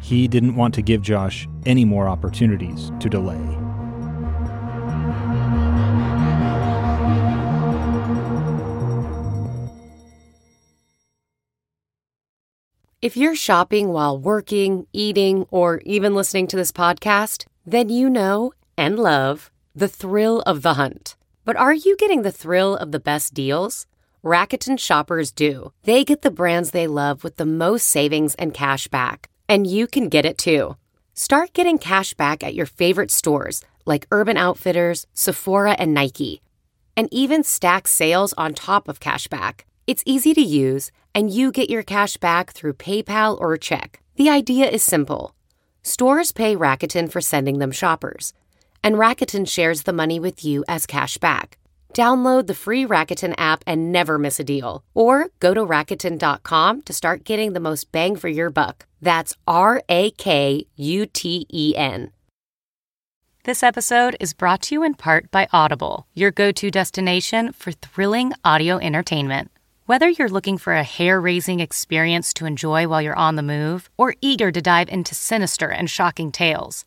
Speaker 2: He didn't want to give Josh any more opportunities to delay.
Speaker 11: If you're shopping while working, eating, or even listening to this podcast, then you know and love the thrill of the hunt. But are you getting the thrill of the best deals? Rakuten shoppers do. They get the brands they love with the most savings and cash back. And you can get it too. Start getting cash back at your favorite stores like Urban Outfitters, Sephora, and Nike. And even stack sales on top of cash back. It's easy to use, and you get your cash back through PayPal or check. The idea is simple. Stores pay Rakuten for sending them shoppers, and Rakuten shares the money with you as cash back. Download the free Rakuten app and never miss a deal. Or go to Rakuten.com to start getting the most bang for your buck. That's R A K U T E N.
Speaker 16: This episode is brought to you in part by Audible, your go to destination for thrilling audio entertainment. Whether you're looking for a hair raising experience to enjoy while you're on the move or eager to dive into sinister and shocking tales,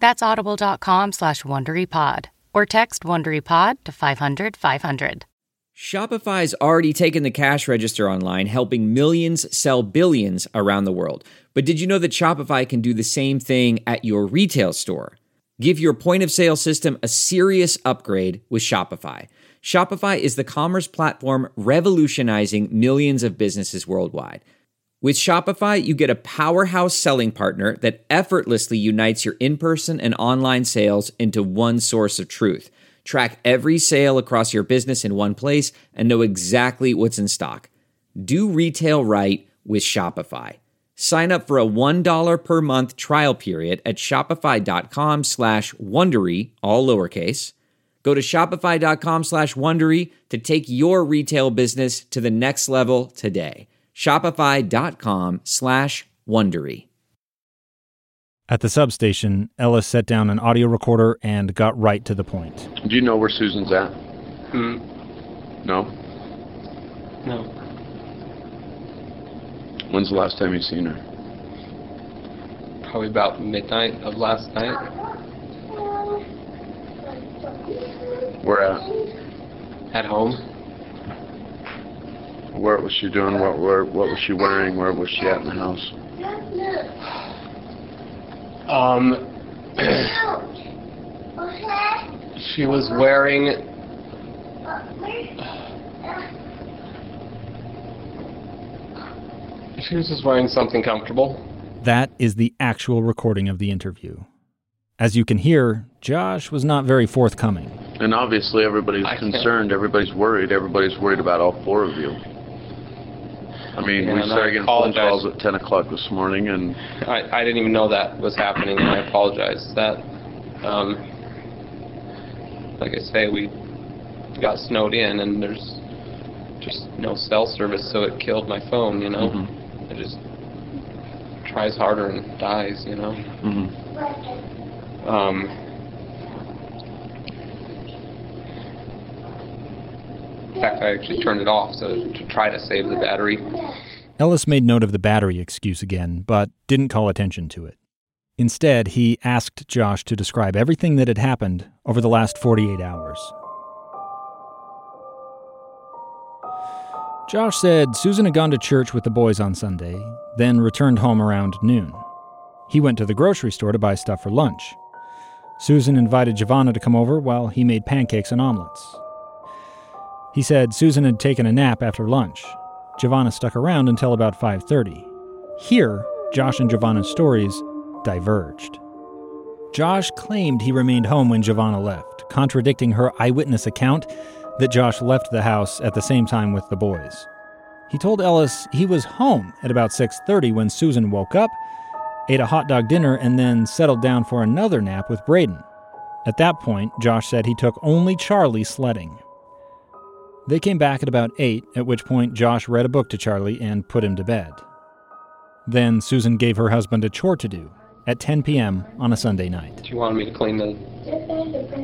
Speaker 16: That's audible.com slash WonderyPod or text WonderyPod to 500 500.
Speaker 17: Shopify's already taken the cash register online, helping millions sell billions around the world. But did you know that Shopify can do the same thing at your retail store? Give your point of sale system a serious upgrade with Shopify. Shopify is the commerce platform revolutionizing millions of businesses worldwide. With Shopify, you get a powerhouse selling partner that effortlessly unites your in person and online sales into one source of truth. Track every sale across your business in one place and know exactly what's in stock. Do retail right with Shopify. Sign up for a $1 per month trial period at shopify.com slash Wondery, all lowercase. Go to shopify.com slash Wondery to take your retail business to the next level today. Shopify.com slash Wondery.
Speaker 2: At the substation, Ellis set down an audio recorder and got right to the point.
Speaker 14: Do you know where Susan's at?
Speaker 18: Hmm.
Speaker 14: No?
Speaker 18: No.
Speaker 14: When's the last time you've seen her?
Speaker 18: Probably about midnight of last night.
Speaker 14: Where at?
Speaker 18: At home.
Speaker 14: What was she doing? What where, what was she wearing? Where was she at in the house?
Speaker 18: Um. she was wearing. She was just wearing something comfortable.
Speaker 2: That is the actual recording of the interview. As you can hear, Josh was not very forthcoming.
Speaker 14: And obviously everybody's
Speaker 18: I can't-
Speaker 14: concerned, everybody's worried, everybody's worried about all four of you. I mean,
Speaker 18: Yeah,
Speaker 14: we
Speaker 18: and
Speaker 14: started getting phone
Speaker 18: apologize.
Speaker 14: calls at 10 o'clock this morning, and
Speaker 18: I, I didn't even know that was happening, and I apologize. That, um, like I say, we got snowed in, and there's just no cell service, so it killed my phone. You know,
Speaker 14: Mm-hmm.
Speaker 18: it just tries harder and dies. You know.
Speaker 14: Mhm.
Speaker 18: Um, in fact, I actually turned it off so to try to save the battery.
Speaker 2: Ellis made note of the battery excuse again, but didn't call attention to it. Instead, he asked Josh to describe everything that had happened over the last 48 hours. Josh said Susan had gone to church with the boys on Sunday, then returned home around noon. He went to the grocery store to buy stuff for lunch. Susan invited JoVonna to come over while he made pancakes and omelets. He said Susan had taken a nap after lunch. JoVonna stuck around until about 5:30. Here, Josh and JoVonna's stories diverged. Josh claimed he remained home when JoVonna left, contradicting her eyewitness account that Josh left the house at the same time with the boys. He told Ellis he was home at about 6:30 when Susan woke up, ate a hot dog dinner and then settled down for another nap with Braden. At that point, Josh said he took only Charlie sledding. They came back at about 8, at which point Josh read a book to Charlie and put him to bed. Then Susan gave her husband a chore to do at 10 p.m. on a Sunday night.
Speaker 18: She wanted me to clean the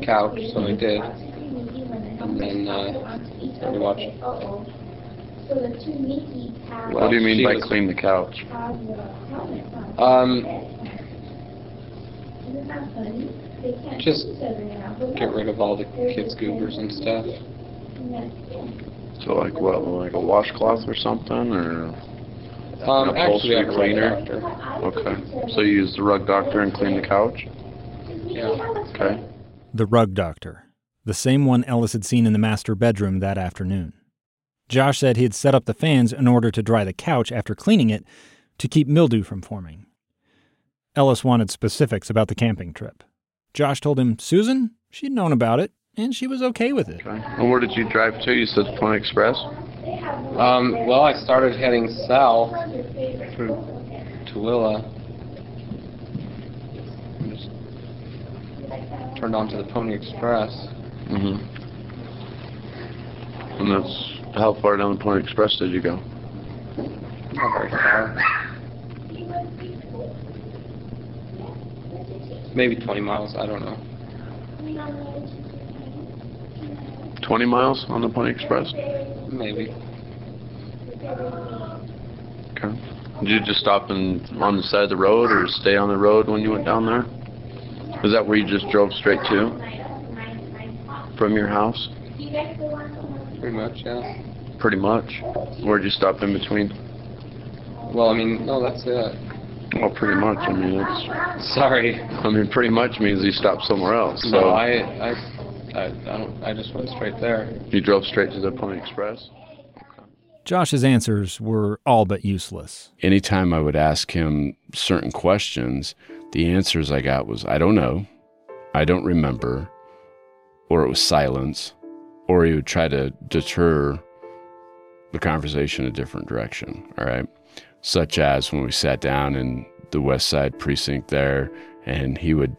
Speaker 18: couch, so I did. And then uh, watched. watching.
Speaker 14: what do you mean by
Speaker 18: was-
Speaker 14: clean the couch?
Speaker 18: Um, just get rid of all the kids' goobers and stuff.
Speaker 14: So like what, like a washcloth or something, or
Speaker 18: Um,
Speaker 14: an
Speaker 18: actually, a rug
Speaker 14: cleaner? Okay. So you use the rug doctor and clean the couch?
Speaker 18: Yeah.
Speaker 14: Okay.
Speaker 2: The rug doctor, the same one Ellis had seen in the master bedroom that afternoon. Josh said he had set up the fans in order to dry the couch after cleaning it to keep mildew from forming. Ellis wanted specifics about the camping trip. Josh told him Susan, she'd known about it, and she was okay with it.
Speaker 14: And where did you drive to? You said the Point Express?
Speaker 18: Um, well, I started heading south through Tooele. and Just turned onto the Pony Express.
Speaker 14: Mm-hmm. And that's, how far down the Pony Express did you go?
Speaker 18: Not very far. Maybe 20 miles, I don't know.
Speaker 14: 20 miles on the Pony Express?
Speaker 18: Maybe.
Speaker 14: Okay. Did you just stop in, on the side of the road or stay on the road when you went down there? Is that where you just drove straight to? From your house?
Speaker 18: Pretty much, yeah.
Speaker 14: Pretty much. Where'd you stop in between?
Speaker 18: Well, I mean, no, that's it.
Speaker 14: Well, pretty much. I mean, it's.
Speaker 18: Sorry.
Speaker 14: I mean, pretty much means you stopped somewhere else. So
Speaker 18: No, I, I, I, I don't. I just went straight there.
Speaker 14: you drove straight to the Pony Express.
Speaker 2: Josh's answers were all but useless.
Speaker 14: Anytime I would ask him certain questions, the answers I got was I don't know, I don't remember, or it was silence, or he would try to deter the conversation a different direction. All right. Such as when we sat down in the West Side precinct there, and he would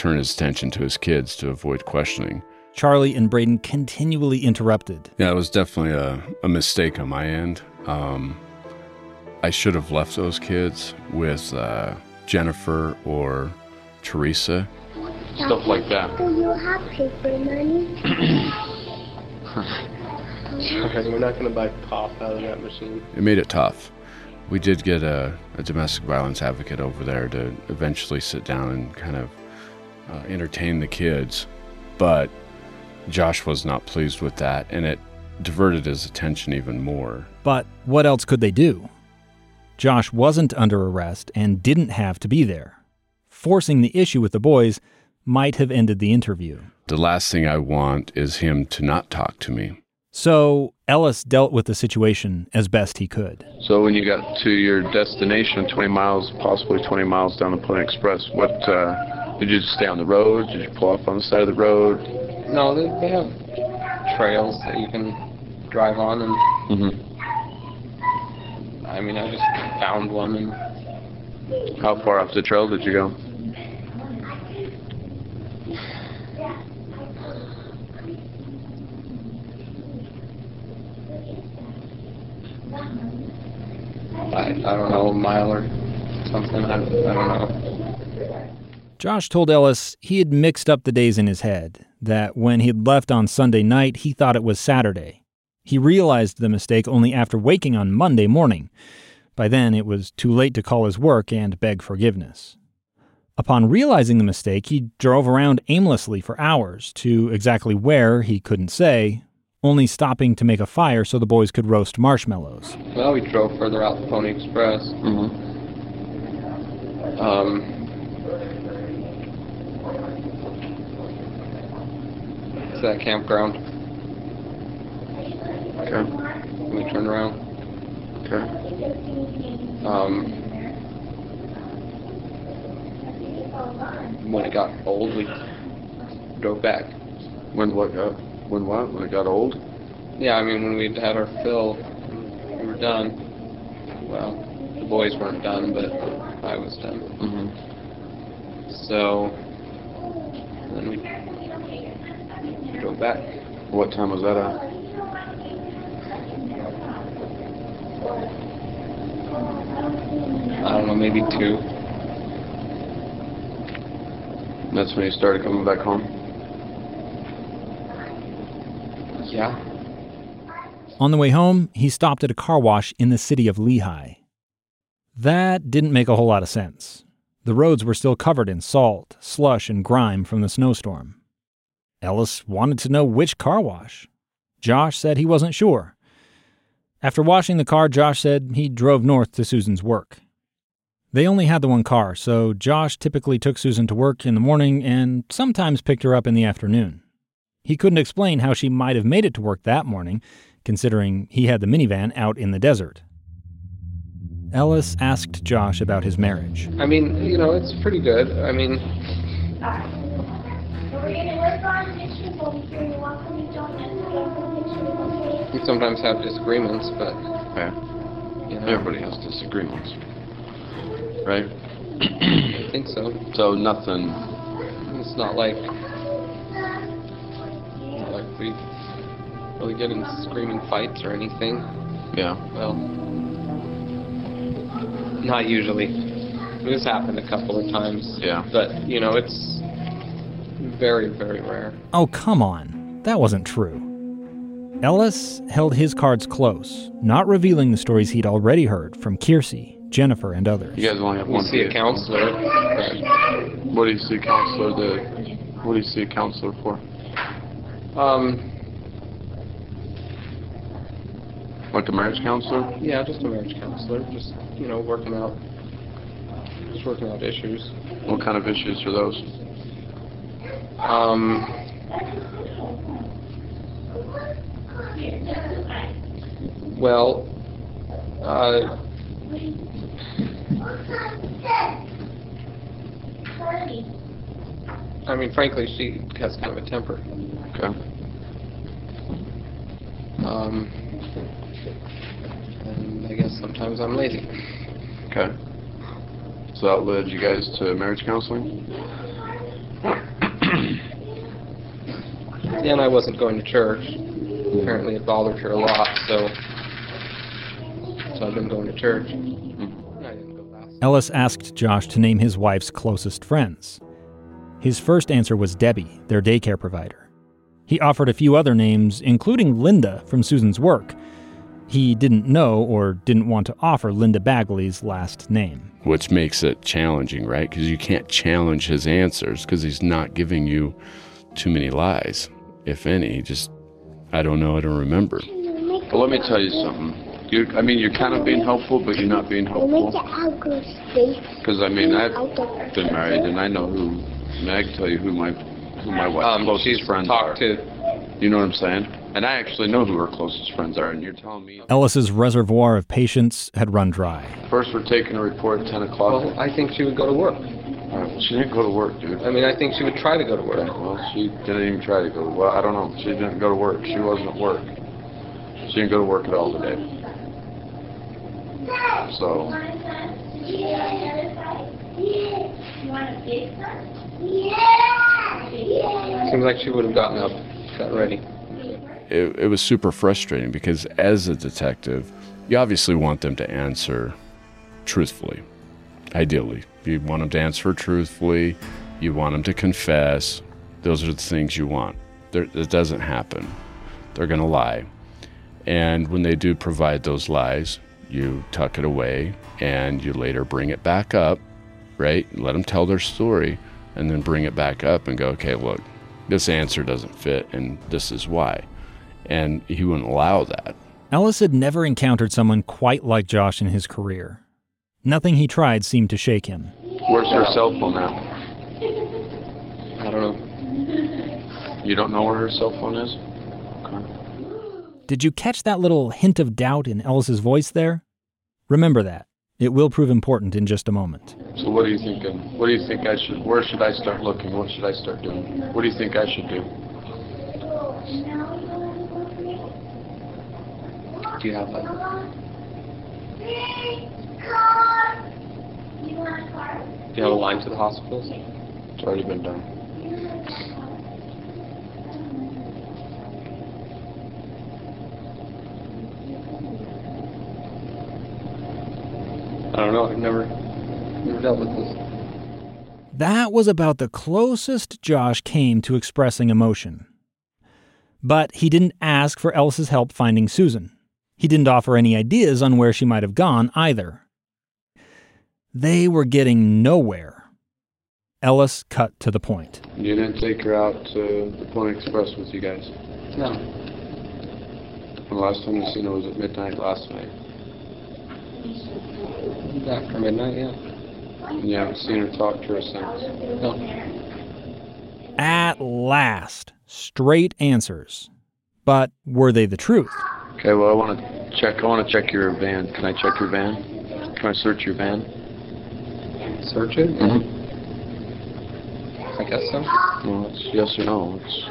Speaker 14: turn his attention to his kids to avoid questioning.
Speaker 2: Charlie and Braden continually interrupted.
Speaker 14: Yeah, it was definitely a, a mistake on my end. Um, I should have left those kids with uh, Jennifer or Teresa. Stuff like that.
Speaker 8: Do you have paper money?
Speaker 18: Sorry, we're not gonna buy pop out of that machine.
Speaker 14: It made it tough. We did get a, a domestic violence advocate over there to eventually sit down and kind of uh, entertain the kids, but Josh was not pleased with that, and it diverted his attention even more.
Speaker 2: But what else could they do? Josh wasn't under arrest and didn't have to be there. Forcing the issue with the boys might have ended the interview.
Speaker 14: The last thing I want is him to not talk to me.
Speaker 2: So Ellis dealt with the situation as best he could.
Speaker 14: So when you got to your destination, 20 miles, possibly 20 miles down the Pony Express, what uh, did you just stay on the road? Did you pull off on the side of the road?
Speaker 18: No, they, they have trails that you can drive on, and
Speaker 14: Mm-hmm.
Speaker 18: I mean, I just found one, and
Speaker 14: How far off the trail did you go?
Speaker 18: I, I don't know, a mile or something. I, I don't know.
Speaker 2: Josh told Ellis he had mixed up the days in his head, that when he'd left on Sunday night, he thought it was Saturday. He realized the mistake only after waking on Monday morning. By then, it was too late to call his work and beg forgiveness. Upon realizing the mistake, he drove around aimlessly for hours to exactly where he couldn't say, only stopping to make a fire so the boys could roast marshmallows.
Speaker 18: Well, we drove further out the Pony Express.
Speaker 14: Mm-hmm.
Speaker 18: Um, to that campground.
Speaker 14: Okay.
Speaker 18: Let me turn around.
Speaker 14: Okay.
Speaker 18: Um, when it got old, we drove back.
Speaker 14: When what got? When what? When it got old?
Speaker 18: Yeah, I mean, when we'd had our fill, we were done. Well, the boys weren't done, but I was done.
Speaker 14: Mm-hmm.
Speaker 18: So, then we drove back.
Speaker 14: What time was that at?
Speaker 18: I don't know, maybe two.
Speaker 14: That's when you started coming back home?
Speaker 18: Yeah.
Speaker 2: On the way home, he stopped at a car wash in the city of Lehi. That didn't make a whole lot of sense. The roads were still covered in salt, slush, and grime from the snowstorm. Ellis wanted to know which car wash. Josh said he wasn't sure. After washing the car, Josh said he drove north to Susan's work. They only had the one car, so Josh typically took Susan to work in the morning and sometimes picked her up in the afternoon. He couldn't explain how she might have made it to work that morning, considering he had the minivan out in the desert. Ellis asked Josh about his marriage.
Speaker 18: I mean, you know, it's pretty good. I mean, we sometimes have disagreements, but
Speaker 14: Yeah.
Speaker 18: you know,
Speaker 14: Everybody has disagreements. Right?
Speaker 18: I think so.
Speaker 14: So nothing.
Speaker 18: It's not like not like we really get in screaming fights or anything.
Speaker 14: Yeah.
Speaker 18: Well, not usually. This happened a couple of times.
Speaker 14: Yeah.
Speaker 18: But you know, it's very, very rare.
Speaker 2: Oh, come on. That wasn't true. Ellis held his cards close, not revealing the stories he'd already heard from Kiirsi, Jennifer, and others.
Speaker 14: You guys only have
Speaker 18: We
Speaker 14: one
Speaker 18: see a counselor. But,
Speaker 14: What do you see a counselor the what do you see a counselor for?
Speaker 18: um,
Speaker 14: Like a marriage counselor?
Speaker 18: yeah, just a marriage counselor. Just you know, working out, just working out issues.
Speaker 14: What kind of issues are those?
Speaker 18: Um, well, uh, I mean, frankly, she has kind of a temper.
Speaker 14: Okay.
Speaker 18: Um, and I guess sometimes I'm lazy.
Speaker 14: Okay. So that led you guys to marriage counseling?
Speaker 18: And I wasn't going to church. Apparently, it bothered her a lot, so so I've been going to church. Hmm. I didn't go last.
Speaker 2: Ellis asked Josh to name his wife's closest friends. His first answer was Debbie, their daycare provider. He offered a few other names, including Linda from Susan's work. He didn't know or didn't want to offer Linda Bagley's last name.
Speaker 14: Which makes it challenging, right? Because you can't challenge his answers because he's not giving you too many lies, if any. He Just, I don't know, I don't remember. Well, let me tell you something. You, I mean, you're kind of being helpful, but you're not being helpful. Because I mean, I've been married, and I know who. I, mean, I can tell you who my who my wife's
Speaker 18: Um,
Speaker 14: closest
Speaker 18: she's
Speaker 14: friends
Speaker 18: talked
Speaker 14: are.
Speaker 18: to
Speaker 14: You know what I'm saying? And I actually know who her closest friends are, and you're telling me.
Speaker 2: Ellis's reservoir of patience had run dry.
Speaker 14: First, we're taking a report at 10 o'clock.
Speaker 18: Well, I think she would go to work.
Speaker 14: Uh, she didn't go to work, dude.
Speaker 18: I mean, I think she would try to go to work.
Speaker 14: Well, she didn't even try to go. Well, I don't know. She didn't go to work. She wasn't at work. She didn't go to work at all today. So,
Speaker 18: Seems like she would have gotten up, got ready.
Speaker 14: It, it was super frustrating because as a detective, you obviously want them to answer truthfully. Ideally, you want them to answer truthfully. You want them to confess. Those are the things you want. There, it doesn't happen. They're going to lie. And when they do provide those lies, you tuck it away and you later bring it back up, right? Let them tell their story and then bring it back up and go, okay, look, this answer doesn't fit and this is why. And he wouldn't allow that.
Speaker 2: Ellis had never encountered someone quite like Josh in his career. Nothing he tried seemed to shake him.
Speaker 14: Where's her cell phone now?
Speaker 18: I don't know.
Speaker 14: You don't know where her cell phone is?
Speaker 2: Did you catch that little hint of doubt in Ellis's voice there? Remember that. It will prove important in just a moment.
Speaker 14: So what are you thinking? What do you think I should, where should I start looking? What should I start doing? What do you think I should do?
Speaker 18: Do you have a, do you have a line to the hospitals?
Speaker 14: It's already been done.
Speaker 18: I don't know. I've never never dealt with this.
Speaker 2: That was about the closest Josh came to expressing emotion. But he didn't ask for Ellis's help finding Susan. He didn't offer any ideas on where she might have gone either. They were getting nowhere. Ellis cut to the point.
Speaker 14: You didn't take her out to the Pony Express with you guys?
Speaker 18: No.
Speaker 14: The last time you seen her was at midnight last night.
Speaker 18: After midnight, yeah.
Speaker 14: And you haven't seen her talk to her since?
Speaker 18: No.
Speaker 2: At last, straight answers. But were they the truth?
Speaker 14: Okay, well, I want to check. I want to check your van. Can I check your van? Can I search your van?
Speaker 18: Search it?
Speaker 14: Mm-hmm.
Speaker 18: I guess so.
Speaker 14: Well, it's yes or no. It's,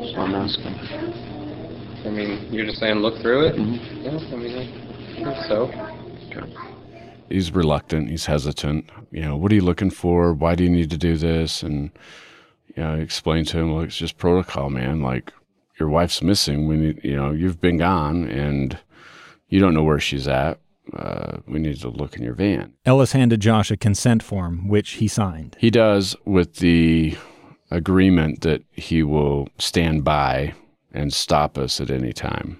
Speaker 14: that's what I'm asking.
Speaker 18: I mean, you're just saying look through it?
Speaker 14: Mm-hmm.
Speaker 18: Yeah, I mean, I think so.
Speaker 14: Okay. He's reluctant. He's hesitant. You know, what are you looking for? Why do you need to do this? And you know, explain to him, well, it's just protocol, man. Like your wife's missing. We need, you know, you've been gone and you don't know where she's at. Uh, we need to look in your van.
Speaker 2: Ellis handed Josh a consent form, which he signed.
Speaker 14: He does with the agreement that he will stand by and stop us at any time.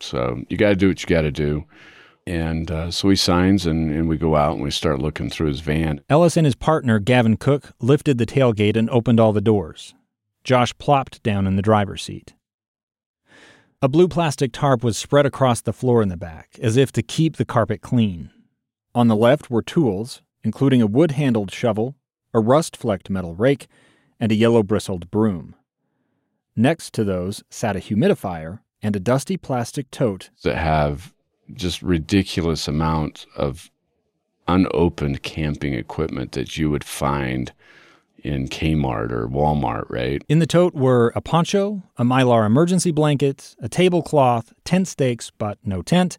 Speaker 14: So you got to do what you got to do. And uh, so he signs, and, and we go out and we start looking through his van.
Speaker 2: Ellis and his partner, Gavin Cook, lifted the tailgate and opened all the doors. Josh plopped down in the driver's seat. A blue plastic tarp was spread across the floor in the back, as if to keep the carpet clean. On the left were tools, including a wood handled shovel, a rust flecked metal rake, and a yellow bristled broom. Next to those sat a humidifier and a dusty plastic tote
Speaker 14: that have just ridiculous amounts of unopened camping equipment that you would find in Kmart or Walmart, right?
Speaker 2: In the tote were a poncho, a mylar emergency blanket, a tablecloth, tent stakes but no tent,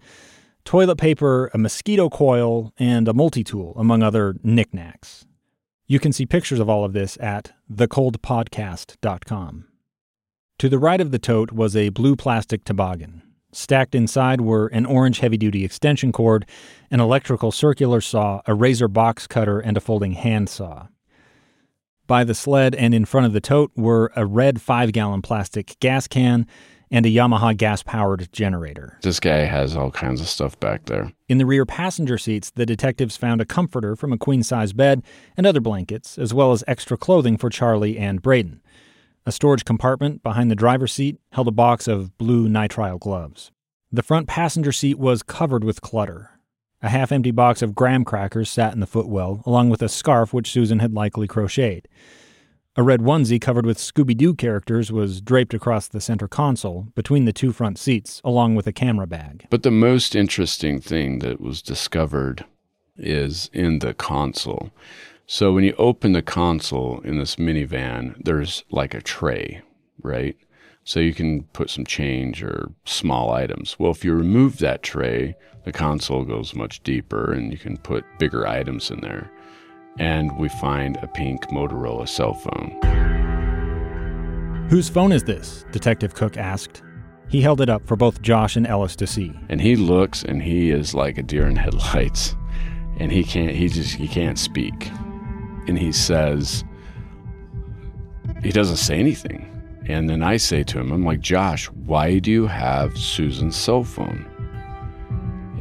Speaker 2: toilet paper, a mosquito coil, and a multi tool, among other knickknacks. You can see pictures of all of this at thecoldpodcast.com. To the right of the tote was a blue plastic toboggan. Stacked inside were an orange heavy duty extension cord, an electrical circular saw, a razor box cutter, and a folding hand saw. By the sled and in front of the tote were a red five gallon plastic gas can and a Yamaha gas powered generator.
Speaker 14: This guy has all kinds of stuff back there.
Speaker 2: In the rear passenger seats, the detectives found a comforter from a queen size bed and other blankets, as well as extra clothing for Charlie and Braden. A storage compartment behind the driver's seat held a box of blue nitrile gloves. The front passenger seat was covered with clutter. A half empty box of graham crackers sat in the footwell, along with a scarf which Susan had likely crocheted. A red onesie covered with Scooby Doo characters was draped across the center console between the two front seats, along with a camera bag.
Speaker 14: But the most interesting thing that was discovered is in the console. So when you open the console in this minivan, there's like a tray, right? So you can put some change or small items. Well, if you remove that tray, the console goes much deeper and you can put bigger items in there. And we find a pink Motorola cell phone.
Speaker 2: Whose phone is this? Detective Cook asked. He held it up for both Josh and Ellis to see.
Speaker 14: And he looks and he is like a deer in headlights. And he can't he just he can't speak. And he says he doesn't say anything. And then I say to him, I'm like, Josh, why do you have Susan's cell phone?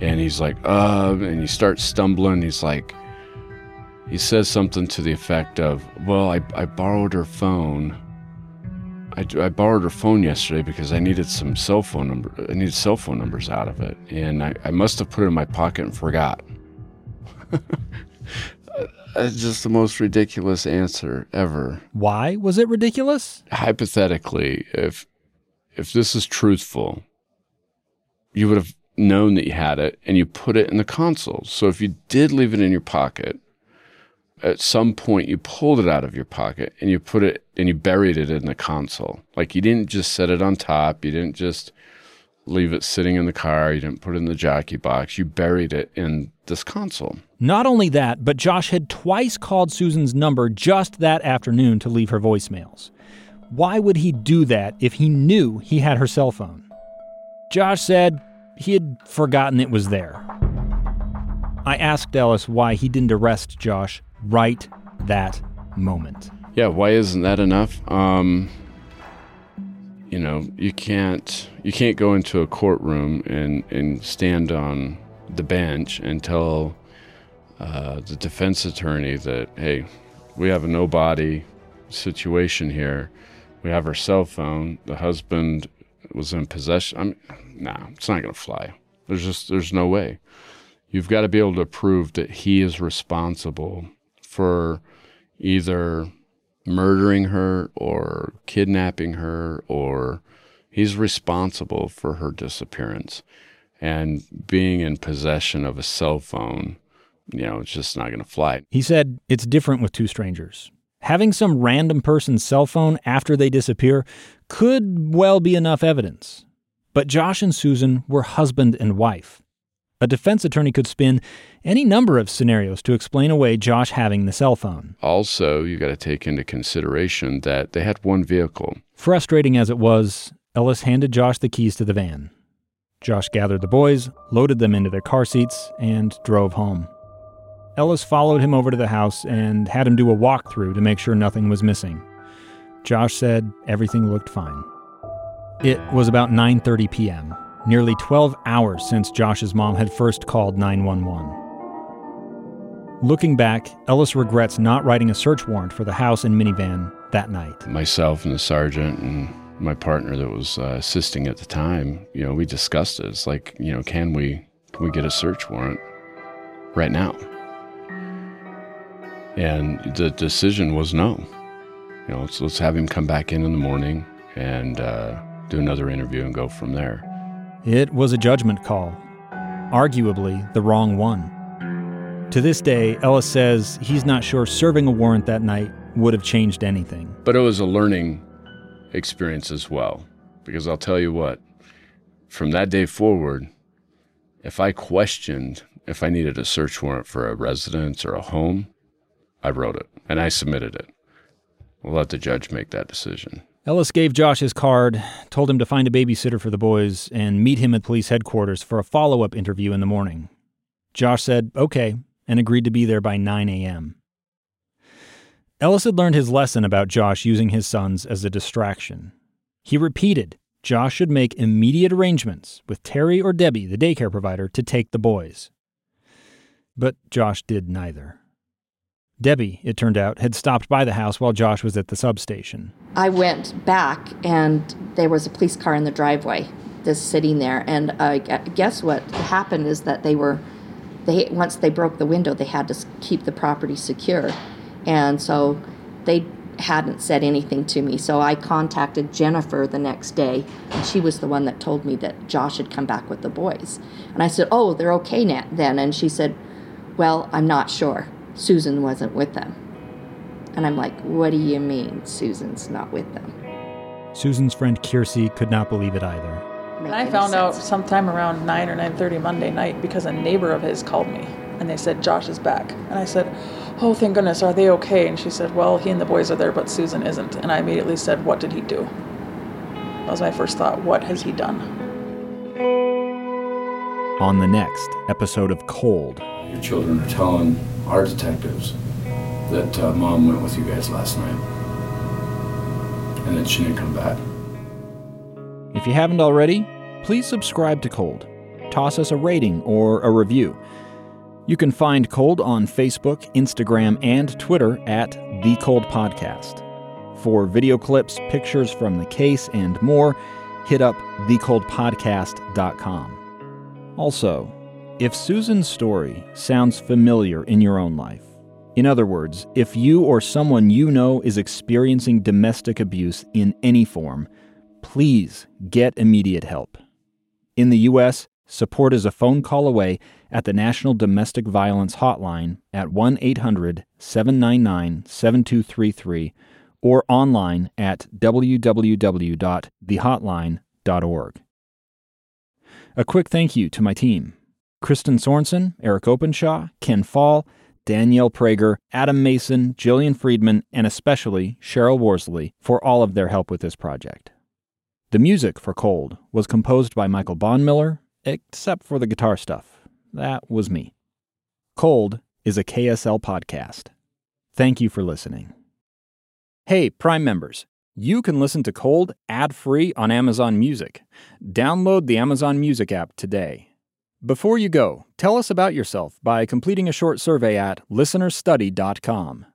Speaker 14: And he's like, uh, and he starts stumbling. He's like, he says something to the effect of, well, I, I borrowed her phone. I, I borrowed her phone yesterday because I needed some cell phone number. I needed cell phone numbers out of it. And I, I must have put it in my pocket and forgot. It's just the most ridiculous answer ever.
Speaker 2: Why was it ridiculous?
Speaker 14: Hypothetically, if if this is truthful, you would have known that you had it and you put it in the console. So if you did leave it in your pocket, at some point you pulled it out of your pocket and you put it and you buried it in the console. Like you didn't just set it on top, you didn't just leave it sitting in the car, you didn't put it in the jockey box, you buried it in this console.
Speaker 2: Not only that, but Josh had twice called Susan's number just that afternoon to leave her voicemails. Why would he do that if he knew he had her cell phone? Josh said he had forgotten it was there. I asked Ellis why he didn't arrest Josh right that moment.
Speaker 14: Yeah, why isn't that enough? Um, you know, you can't you can't go into a courtroom and and stand on the bench and tell uh, the defense attorney that hey, we have a no body situation here. We have her cell phone. The husband was in possession. I'm, nah, it's not gonna fly. There's just there's no way. You've got to be able to prove that he is responsible for either murdering her or kidnapping her or he's responsible for her disappearance and being in possession of a cell phone you know it's just not going to fly
Speaker 2: he said it's different with two strangers having some random person's cell phone after they disappear could well be enough evidence but josh and susan were husband and wife a defense attorney could spin any number of scenarios to explain away Josh having the cell phone.
Speaker 14: Also, you've got to take into consideration that they had one vehicle.
Speaker 2: Frustrating as it was, Ellis handed Josh the keys to the van. Josh gathered the boys, loaded them into their car seats, and drove home. Ellis followed him over to the house and had him do a walkthrough to make sure nothing was missing. Josh said everything looked fine. It was about 9:30 p.m nearly 12 hours since Josh's mom had first called 911. Looking back, Ellis regrets not writing a search warrant for the house and minivan that night.
Speaker 14: Myself and the sergeant and my partner that was uh, assisting at the time, you know, we discussed it. It's like, you know, can we can we get a search warrant right now? And the decision was no. You know, let's, let's have him come back in in the morning and uh, do another interview and go from there.
Speaker 2: It was a judgment call, arguably the wrong one. To this day, Ellis says he's not sure serving a warrant that night would have changed anything.
Speaker 14: But it was a learning experience as well, because I'll tell you what, from that day forward, if I questioned if I needed a search warrant for a residence or a home, I wrote it and I submitted it. We'll let the judge make that decision.
Speaker 2: Ellis gave Josh his card, told him to find a babysitter for the boys, and meet him at police headquarters for a follow up interview in the morning. Josh said okay and agreed to be there by 9 a.m. Ellis had learned his lesson about Josh using his sons as a distraction. He repeated Josh should make immediate arrangements with Terry or Debbie, the daycare provider, to take the boys. But Josh did neither. Debbie, it turned out, had stopped by the house while Josh was at the substation.
Speaker 3: I went back, and there was a police car in the driveway, just sitting there. And I guess what happened is that they were, they once they broke the window, they had to keep the property secure, and so they hadn't said anything to me. So I contacted Jennifer the next day, and she was the one that told me that Josh had come back with the boys. And I said, "Oh, they're okay now, then." And she said, "Well, I'm not sure." Susan wasn't with them. And I'm like, what do you mean Susan's not with them?
Speaker 2: Susan's friend Kiirsi could not believe it either.
Speaker 7: And I found out sometime around 9 or 9.30 Monday night because a neighbor of his called me and they said, Josh is back. And I said, oh, thank goodness, are they okay? And she said, well, he and the boys are there, but Susan isn't. And I immediately said, what did he do? That was my first thought. What has he done?
Speaker 2: On the next episode of Cold.
Speaker 19: Your children are telling our detectives that uh, mom went with you guys last night and that she didn't come back.
Speaker 2: If you haven't already, please subscribe to Cold. Toss us a rating or a review. You can find Cold on Facebook, Instagram, and Twitter at The Cold Podcast. For video clips, pictures from the case, and more, hit up thecoldpodcast.com. Also, if Susan's story sounds familiar in your own life, in other words, if you or someone you know is experiencing domestic abuse in any form, please get immediate help. In the U.S., support is a phone call away at the National Domestic Violence Hotline at 1 800 799 7233 or online at www.thehotline.org. A quick thank you to my team. Kristen Sorensen, Eric Openshaw, Ken Fall, Danielle Prager, Adam Mason, Jillian Friedman, and especially Cheryl Worsley for all of their help with this project. The music for Cold was composed by Michael Bonmiller, except for the guitar stuff. That was me. Cold is a KSL podcast. Thank you for listening. Hey, Prime members, you can listen to Cold ad free on Amazon Music. Download the Amazon Music app today. Before you go, tell us about yourself by completing a short survey at listenerstudy.com.